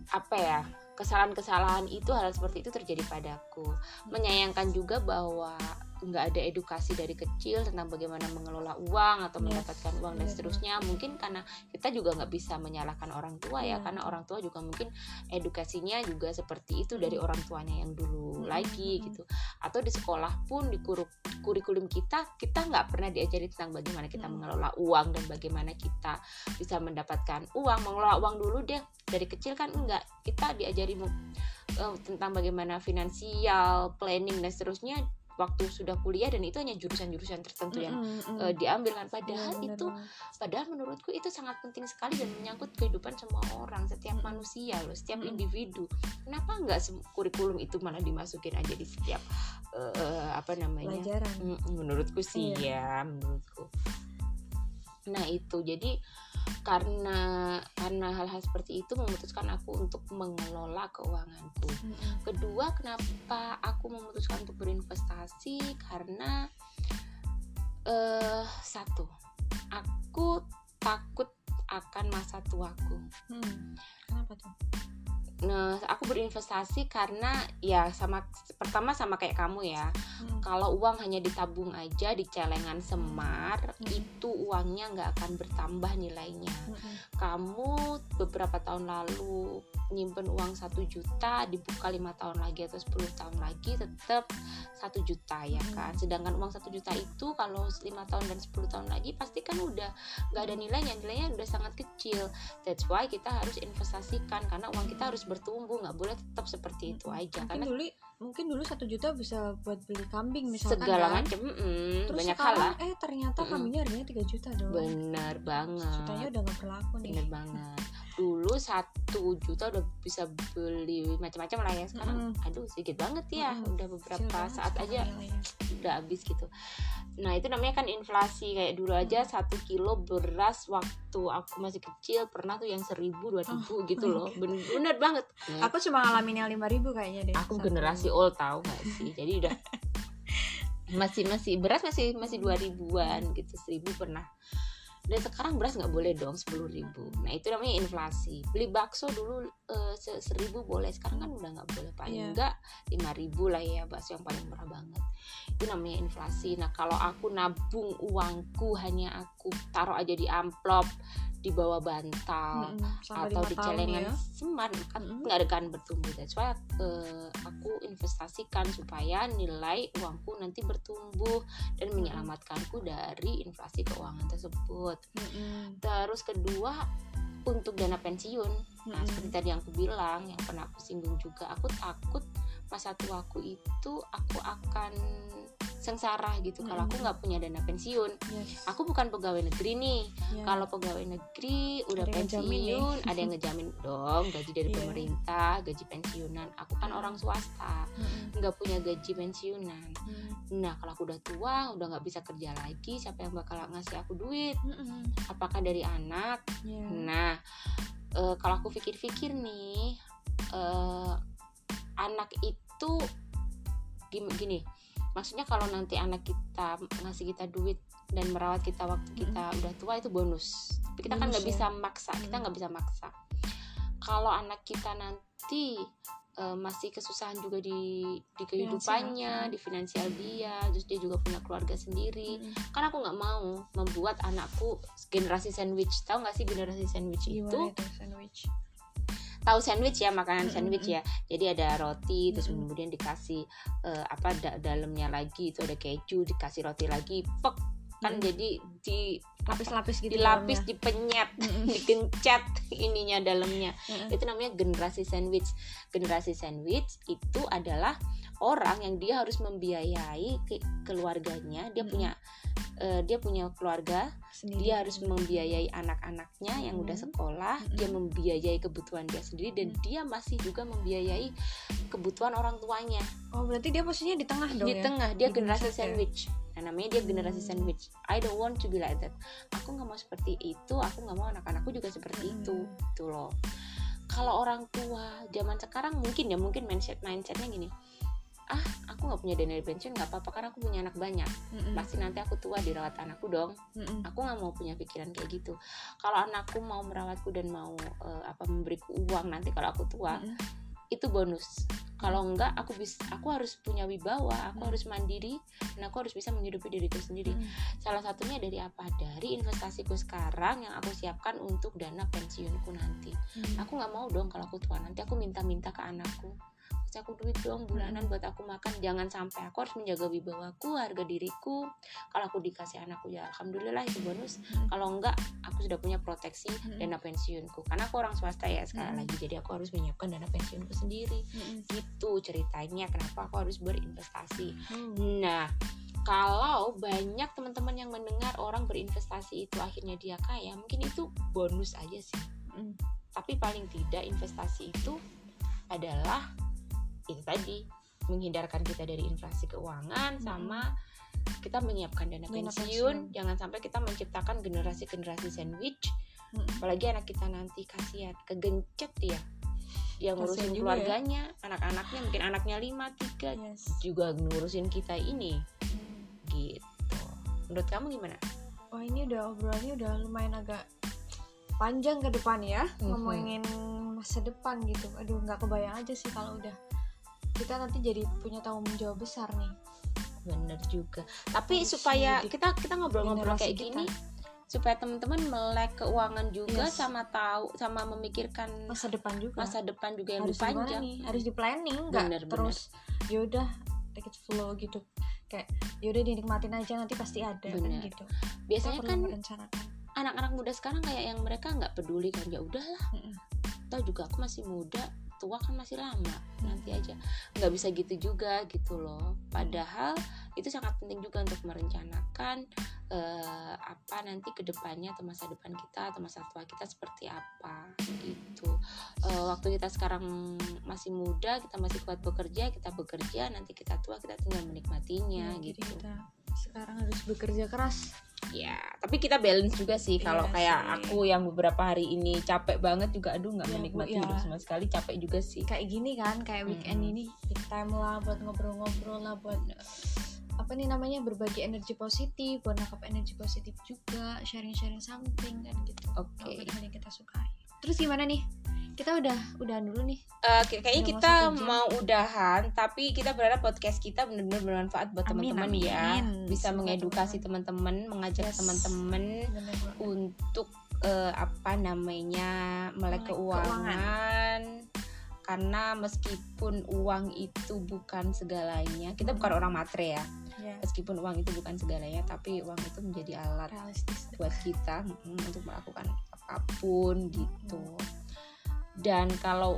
apa ya kesalahan-kesalahan itu hal seperti itu terjadi padaku. Menyayangkan juga bahwa nggak ada edukasi dari kecil tentang bagaimana mengelola uang atau Yes, mendapatkan uang dan bener. seterusnya. Mungkin karena kita juga nggak bisa menyalahkan orang tua ya, Iya. karena orang tua juga mungkin edukasinya juga seperti itu dari orang tuanya yang dulu Mm, lagi mm, gitu. Atau di sekolah pun di kurikulum kita kita nggak pernah diajari tentang bagaimana kita Mm. mengelola uang dan bagaimana kita bisa mendapatkan uang mengelola uang dulu deh dari kecil kan enggak kita diajari eh, tentang bagaimana finansial planning dan seterusnya waktu sudah kuliah dan itu hanya jurusan-jurusan tertentu yang mm. eh, diambil kan padahal Iya, bener itu padahal menurutku itu sangat penting sekali dan menyangkut kehidupan semua orang setiap Mm-mm. manusia loh setiap Mm-mm. individu kenapa enggak sem- kurikulum itu malah dimasukin aja di setiap eh, apa namanya pelajaran. Mm, menurutku sih ya Iya. menurutku nah itu jadi karena karena hal-hal seperti itu memutuskan aku untuk mengelola keuanganku Mm-mm. kedua kenapa aku memutuskan untuk berinvestasi karena eh satu aku takut akan masa tuaku Hmm. Kenapa tuh? Nah, aku berinvestasi karena ya sama pertama sama kayak kamu ya. Hmm. Kalau uang hanya ditabung aja di celengan semar, Hmm. itu uangnya nggak akan bertambah nilainya. Mm-mm. Kamu beberapa tahun lalu nyimpen uang satu juta, dibuka lima tahun lagi atau 10 tahun lagi tetap satu juta ya Hmm. kan. Sedangkan uang satu juta itu kalau lima tahun dan 10 tahun lagi pasti kan udah nggak ada nilainya, nilainya udah sangat kecil. That's why kita harus investasikan karena uang kita harus bertumbuh, nggak boleh tetap seperti itu aja mungkin karena dulu mungkin dulu satu juta bisa buat beli kambing misalkan segala kan? macam mm, terus banyak hal lah. eh ternyata Mm-mm. kambingnya harganya 3 juta dong Bener banget. jutanya udah nggak berlaku nih Bener banget. Dulu satu juta udah bisa beli macam-macam lah ya. Sekarang, Mm-mm. aduh sedikit banget ya. Mm-mm. Udah beberapa saat aja nilainya. Udah habis gitu. Nah itu namanya kan inflasi kayak dulu aja Mm. satu kilo beras waktu aku masih kecil pernah tuh yang seribu dua ribu gitu my loh. Bener, bener banget. Nah, aku cuma ngalamin yang 5000 kayaknya deh aku generasi old tahu gak sih? Jadi udah masih masih beras masih masih dua ribuan gitu seribu pernah dan sekarang beras nggak boleh dong sepuluh ribu. Nah itu namanya inflasi. Beli bakso dulu se- seribu boleh. Sekarang kan udah nggak boleh paling Iya. enggak lima ribu lah ya bakso yang paling murah banget. Itu namanya inflasi. Nah kalau aku nabung uangku hanya aku taruh aja di amplop di bawah bantal sampai atau di celengan ya. seman kan Mm-mm. nggak akan bertumbuh that's why eh, aku investasikan supaya nilai uangku nanti bertumbuh dan menyelamatkanku dari inflasi keuangan tersebut Mm-mm. terus kedua untuk dana pensiun nah seperti tadi yang aku bilang yang pernah aku singgung juga aku takut masa tuaku itu aku akan sengsara gitu kalau aku nggak punya dana pensiun Yes. aku bukan pegawai negeri nih Ya. kalau pegawai negeri udah Ada nih. pensiun ada yang ngejamin dong gaji dari Iya. pemerintah gaji pensiunan aku kan Hmm. orang swasta nggak punya gaji pensiunan Mm. nah kalau aku udah tua udah nggak bisa kerja lagi siapa yang bakal ngasih aku duit Mm-mm. apakah dari anak Ya. nah eh, kalau aku pikir-pikir nih eh, anak itu gim- gini maksudnya kalau nanti anak kita ngasih kita duit dan merawat kita waktu kita udah tua itu bonus tapi kita kan Bonus nggak ya. bisa maksa kita Mm. nggak bisa maksa kalau anak kita nanti eh, masih kesusahan juga di di kehidupannya Finansial. di finansial dia terus dia juga punya keluarga sendiri Mm-mm. kan aku nggak mau membuat anakku generasi sandwich tahu nggak sih generasi sandwich itu gimana itu sandwich tahu sandwich ya makanan sandwich ya. Jadi ada roti terus kemudian dikasih eh, apa da- dalamnya lagi itu ada keju dikasih roti lagi pek. Kan Mm. jadi di lapis-lapis gitu dilapis dalamnya. dipenyet digencet ininya dalamnya. Itu namanya generasi sandwich. Generasi sandwich itu adalah orang yang dia harus membiayai ke- keluarganya dia Mm-mm. punya eh, dia punya keluarga Sendiri. dia harus membiayai anak-anaknya yang udah Mhm. sekolah Mhm. dia membiayai kebutuhan dia sendiri dan Mhm. dia masih juga membiayai kebutuhan orang tuanya oh berarti dia posisinya di tengah dong di ya tengah dia Di generasi ya? sandwich nah namanya dia generasi Hmm. sandwich I don't want to be like that aku nggak mau seperti itu aku nggak mau anak-anakku juga seperti Hmm. itu itu loh kalau orang tua zaman sekarang mungkin ya mungkin mindset mindsetnya gini ah aku nggak punya dana pensiun nggak apa-apa karena aku punya anak banyak Mm-mm. pasti nanti aku tua dirawat anakku dong Mm-mm. aku nggak mau punya pikiran kayak gitu kalau anakku mau merawatku dan mau eh, apa memberiku uang nanti kalau aku tua Mm-mm. itu bonus kalau enggak aku bisa aku harus punya wibawa aku Hmm. harus mandiri dan aku harus bisa menghidupi diriku sendiri Mm. salah satunya dari apa dari investasiku sekarang yang aku siapkan untuk dana pensiunku nanti Mm. aku nggak mau dong kalau aku tua nanti aku minta-minta ke anakku aku duit dong bulanan buat aku makan. Jangan sampai aku harus menjaga wibawaku harga diriku. Kalau aku dikasih anakku ya alhamdulillah itu bonus. Mm. kalau enggak aku sudah punya proteksi Mm. dana pensiunku. Karena aku orang swasta ya sekali Mm. lagi jadi aku harus menyiapkan dana pensiunku sendiri. Gitu ceritanya kenapa aku harus berinvestasi. Nah kalau banyak teman-teman yang mendengar orang berinvestasi itu akhirnya dia kaya mungkin itu bonus aja sih. Mm. tapi paling tidak investasi itu adalah itu tadi menghindarkan kita dari inflasi keuangan Mm-mm. sama kita menyiapkan dana, Dana pensiun. jangan sampai kita menciptakan generasi-generasi sandwich Mm-mm. apalagi anak kita nanti kasihan kegencet dia dia ngurusin Kasihan juga ya. keluarganya anak-anaknya mungkin anaknya lima tiga Yes. juga ngurusin kita ini Mm. gitu menurut kamu gimana Wah ini udah obrolannya udah lumayan agak panjang ke depan ya Mhm. ngomongin masa depan gitu aduh nggak kebayang aja sih kalau udah kita nanti jadi punya tanggung jawab besar nih. Bener juga. Tapi Harus supaya kita kita ngobrol-ngobrol kayak kita. gini supaya teman-teman melek keuangan juga Yes. sama tahu sama memikirkan masa depan juga. masa depan juga yang harus lebih panjang nih? Harus di planning nggak terus yaudah take it flow gitu. Kayak yaudah dinikmatin aja nanti pasti ada kan gitu. Biasanya kan anak-anak muda sekarang kayak yang mereka nggak peduli kan ya udahlah Mm-mm. tau juga aku masih muda tua kan masih lama nanti aja. Nggak bisa gitu juga gitu loh. Padahal itu sangat penting juga untuk merencanakan eh, apa nanti ke depannya atau masa depan kita atau masa tua kita seperti apa gitu. Eh, waktu kita sekarang masih muda kita masih kuat bekerja kita bekerja nanti kita tua kita tinggal menikmatinya Ya, gitu. kita sekarang harus bekerja keras ya tapi kita balance juga sih kalau Iya kayak sih. aku yang beberapa hari ini capek banget juga aduh nggak Ya, menikmati ya. hidup sama sekali capek juga sih kayak gini kan kayak weekend Mm-mm. ini big time lah buat ngobrol-ngobrol lah buat apa nih namanya berbagi energi positif buat nangkap energi positif juga sharing-sharing something kan gitu Oke. Apa pun hal yang kita sukai terus gimana nih kita udah udah dulu nih. Kayak- kayaknya Udah kita mau udahan tapi kita berharap podcast kita benar-benar bermanfaat buat teman-teman ya. Bisa Semoga mengedukasi teman-teman mengajak Yes. teman-teman untuk eh, apa namanya melek keuangan. karena meskipun uang itu bukan segalanya kita bukan orang matre ya. Ya meskipun uang itu bukan segalanya tapi uang itu menjadi alat realistis. buat kita mm, untuk melakukan apa pun gitu dan kalau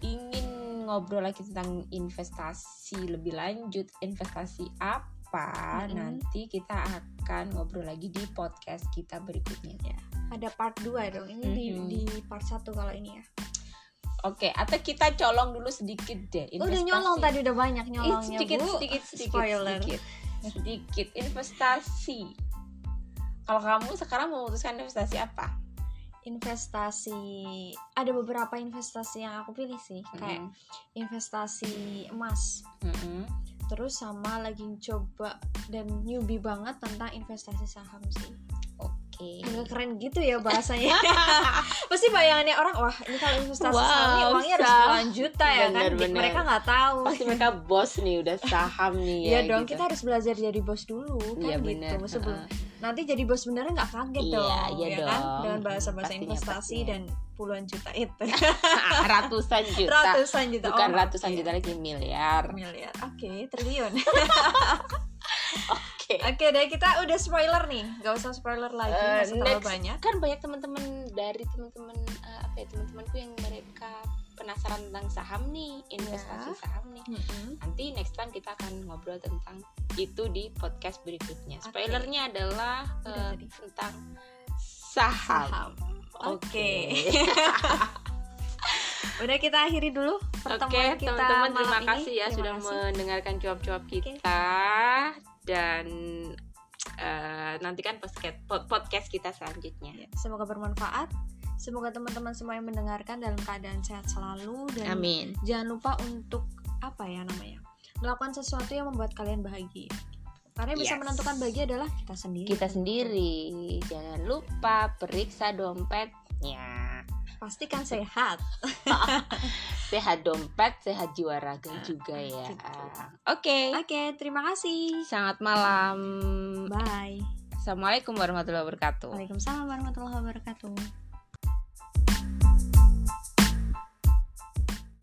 ingin ngobrol lagi tentang investasi lebih lanjut investasi apa Mm-mm. nanti kita akan ngobrol lagi di podcast kita berikutnya. Ada part 2 dong ini di Mhm. di part 1 kalau ini ya. Oke atau kita colong dulu sedikit deh Oh, udah nyolong tadi udah banyak nyolongnya sedikit, bu. sedikit sedikit Spoiler. sedikit. Sedikit investasi. Kalau kamu sekarang memutuskan investasi apa investasi ada beberapa investasi yang aku pilih sih kayak investasi emas Mm-mm. terus sama lagi coba dan newbie banget tentang investasi saham sih oke agak keren gitu ya bahasanya pasti bayangannya orang wah ini kalau investasi Wow, saham nih uangnya harus puluhan juta ya kan Bener, bener. mereka nggak tahu pasti mereka bos nih udah saham nih ya Iya dong gitu. kita harus belajar jadi bos dulu kan Iya, gitu bener. sebelum Heeh. Nanti jadi bos beneran nggak kaget Iya, dong iya ya kan? dong. dengan bahasa-bahasa Pastinya, investasi pastinya. dan puluhan juta itu. Ratusan juta. Ratusan juta. Bukan Oh, ratusan iya. juta lagi miliar. Miliar. Oke triliun. Oke. Oke deh kita udah spoiler nih. Nggak usah spoiler lagi usah terlalu banyak. Kan banyak teman-teman dari teman-teman eh, apa ya teman-temanku yang mereka penasaran tentang saham nih investasi Ya. saham nih nanti next time kita akan ngobrol tentang itu di podcast berikutnya Oke. spoilernya adalah Udah tadi. tentang saham, saham oke Oke. udah kita akhiri dulu Oke, kita teman-teman terima ini. kasih ya Terima sudah kasih. mendengarkan cuap-cuap kita dan eh, nantikan podcast podcast kita selanjutnya. Ya, semoga bermanfaat semoga teman-teman semua yang mendengarkan dalam keadaan sehat selalu dan Amin. jangan lupa untuk apa ya namanya melakukan sesuatu yang membuat kalian bahagia karena yang bisa Yes. menentukan bahagia adalah kita sendiri Kita sendiri. Jangan lupa periksa dompetnya. pastikan sehat Sehat dompet, sehat jiwa raga Ah, juga ya. gitu. Oke. oke terima kasih Selamat malam. bye Assalamualaikum warahmatullahi wabarakatuh. Waalaikumsalam warahmatullahi wabarakatuh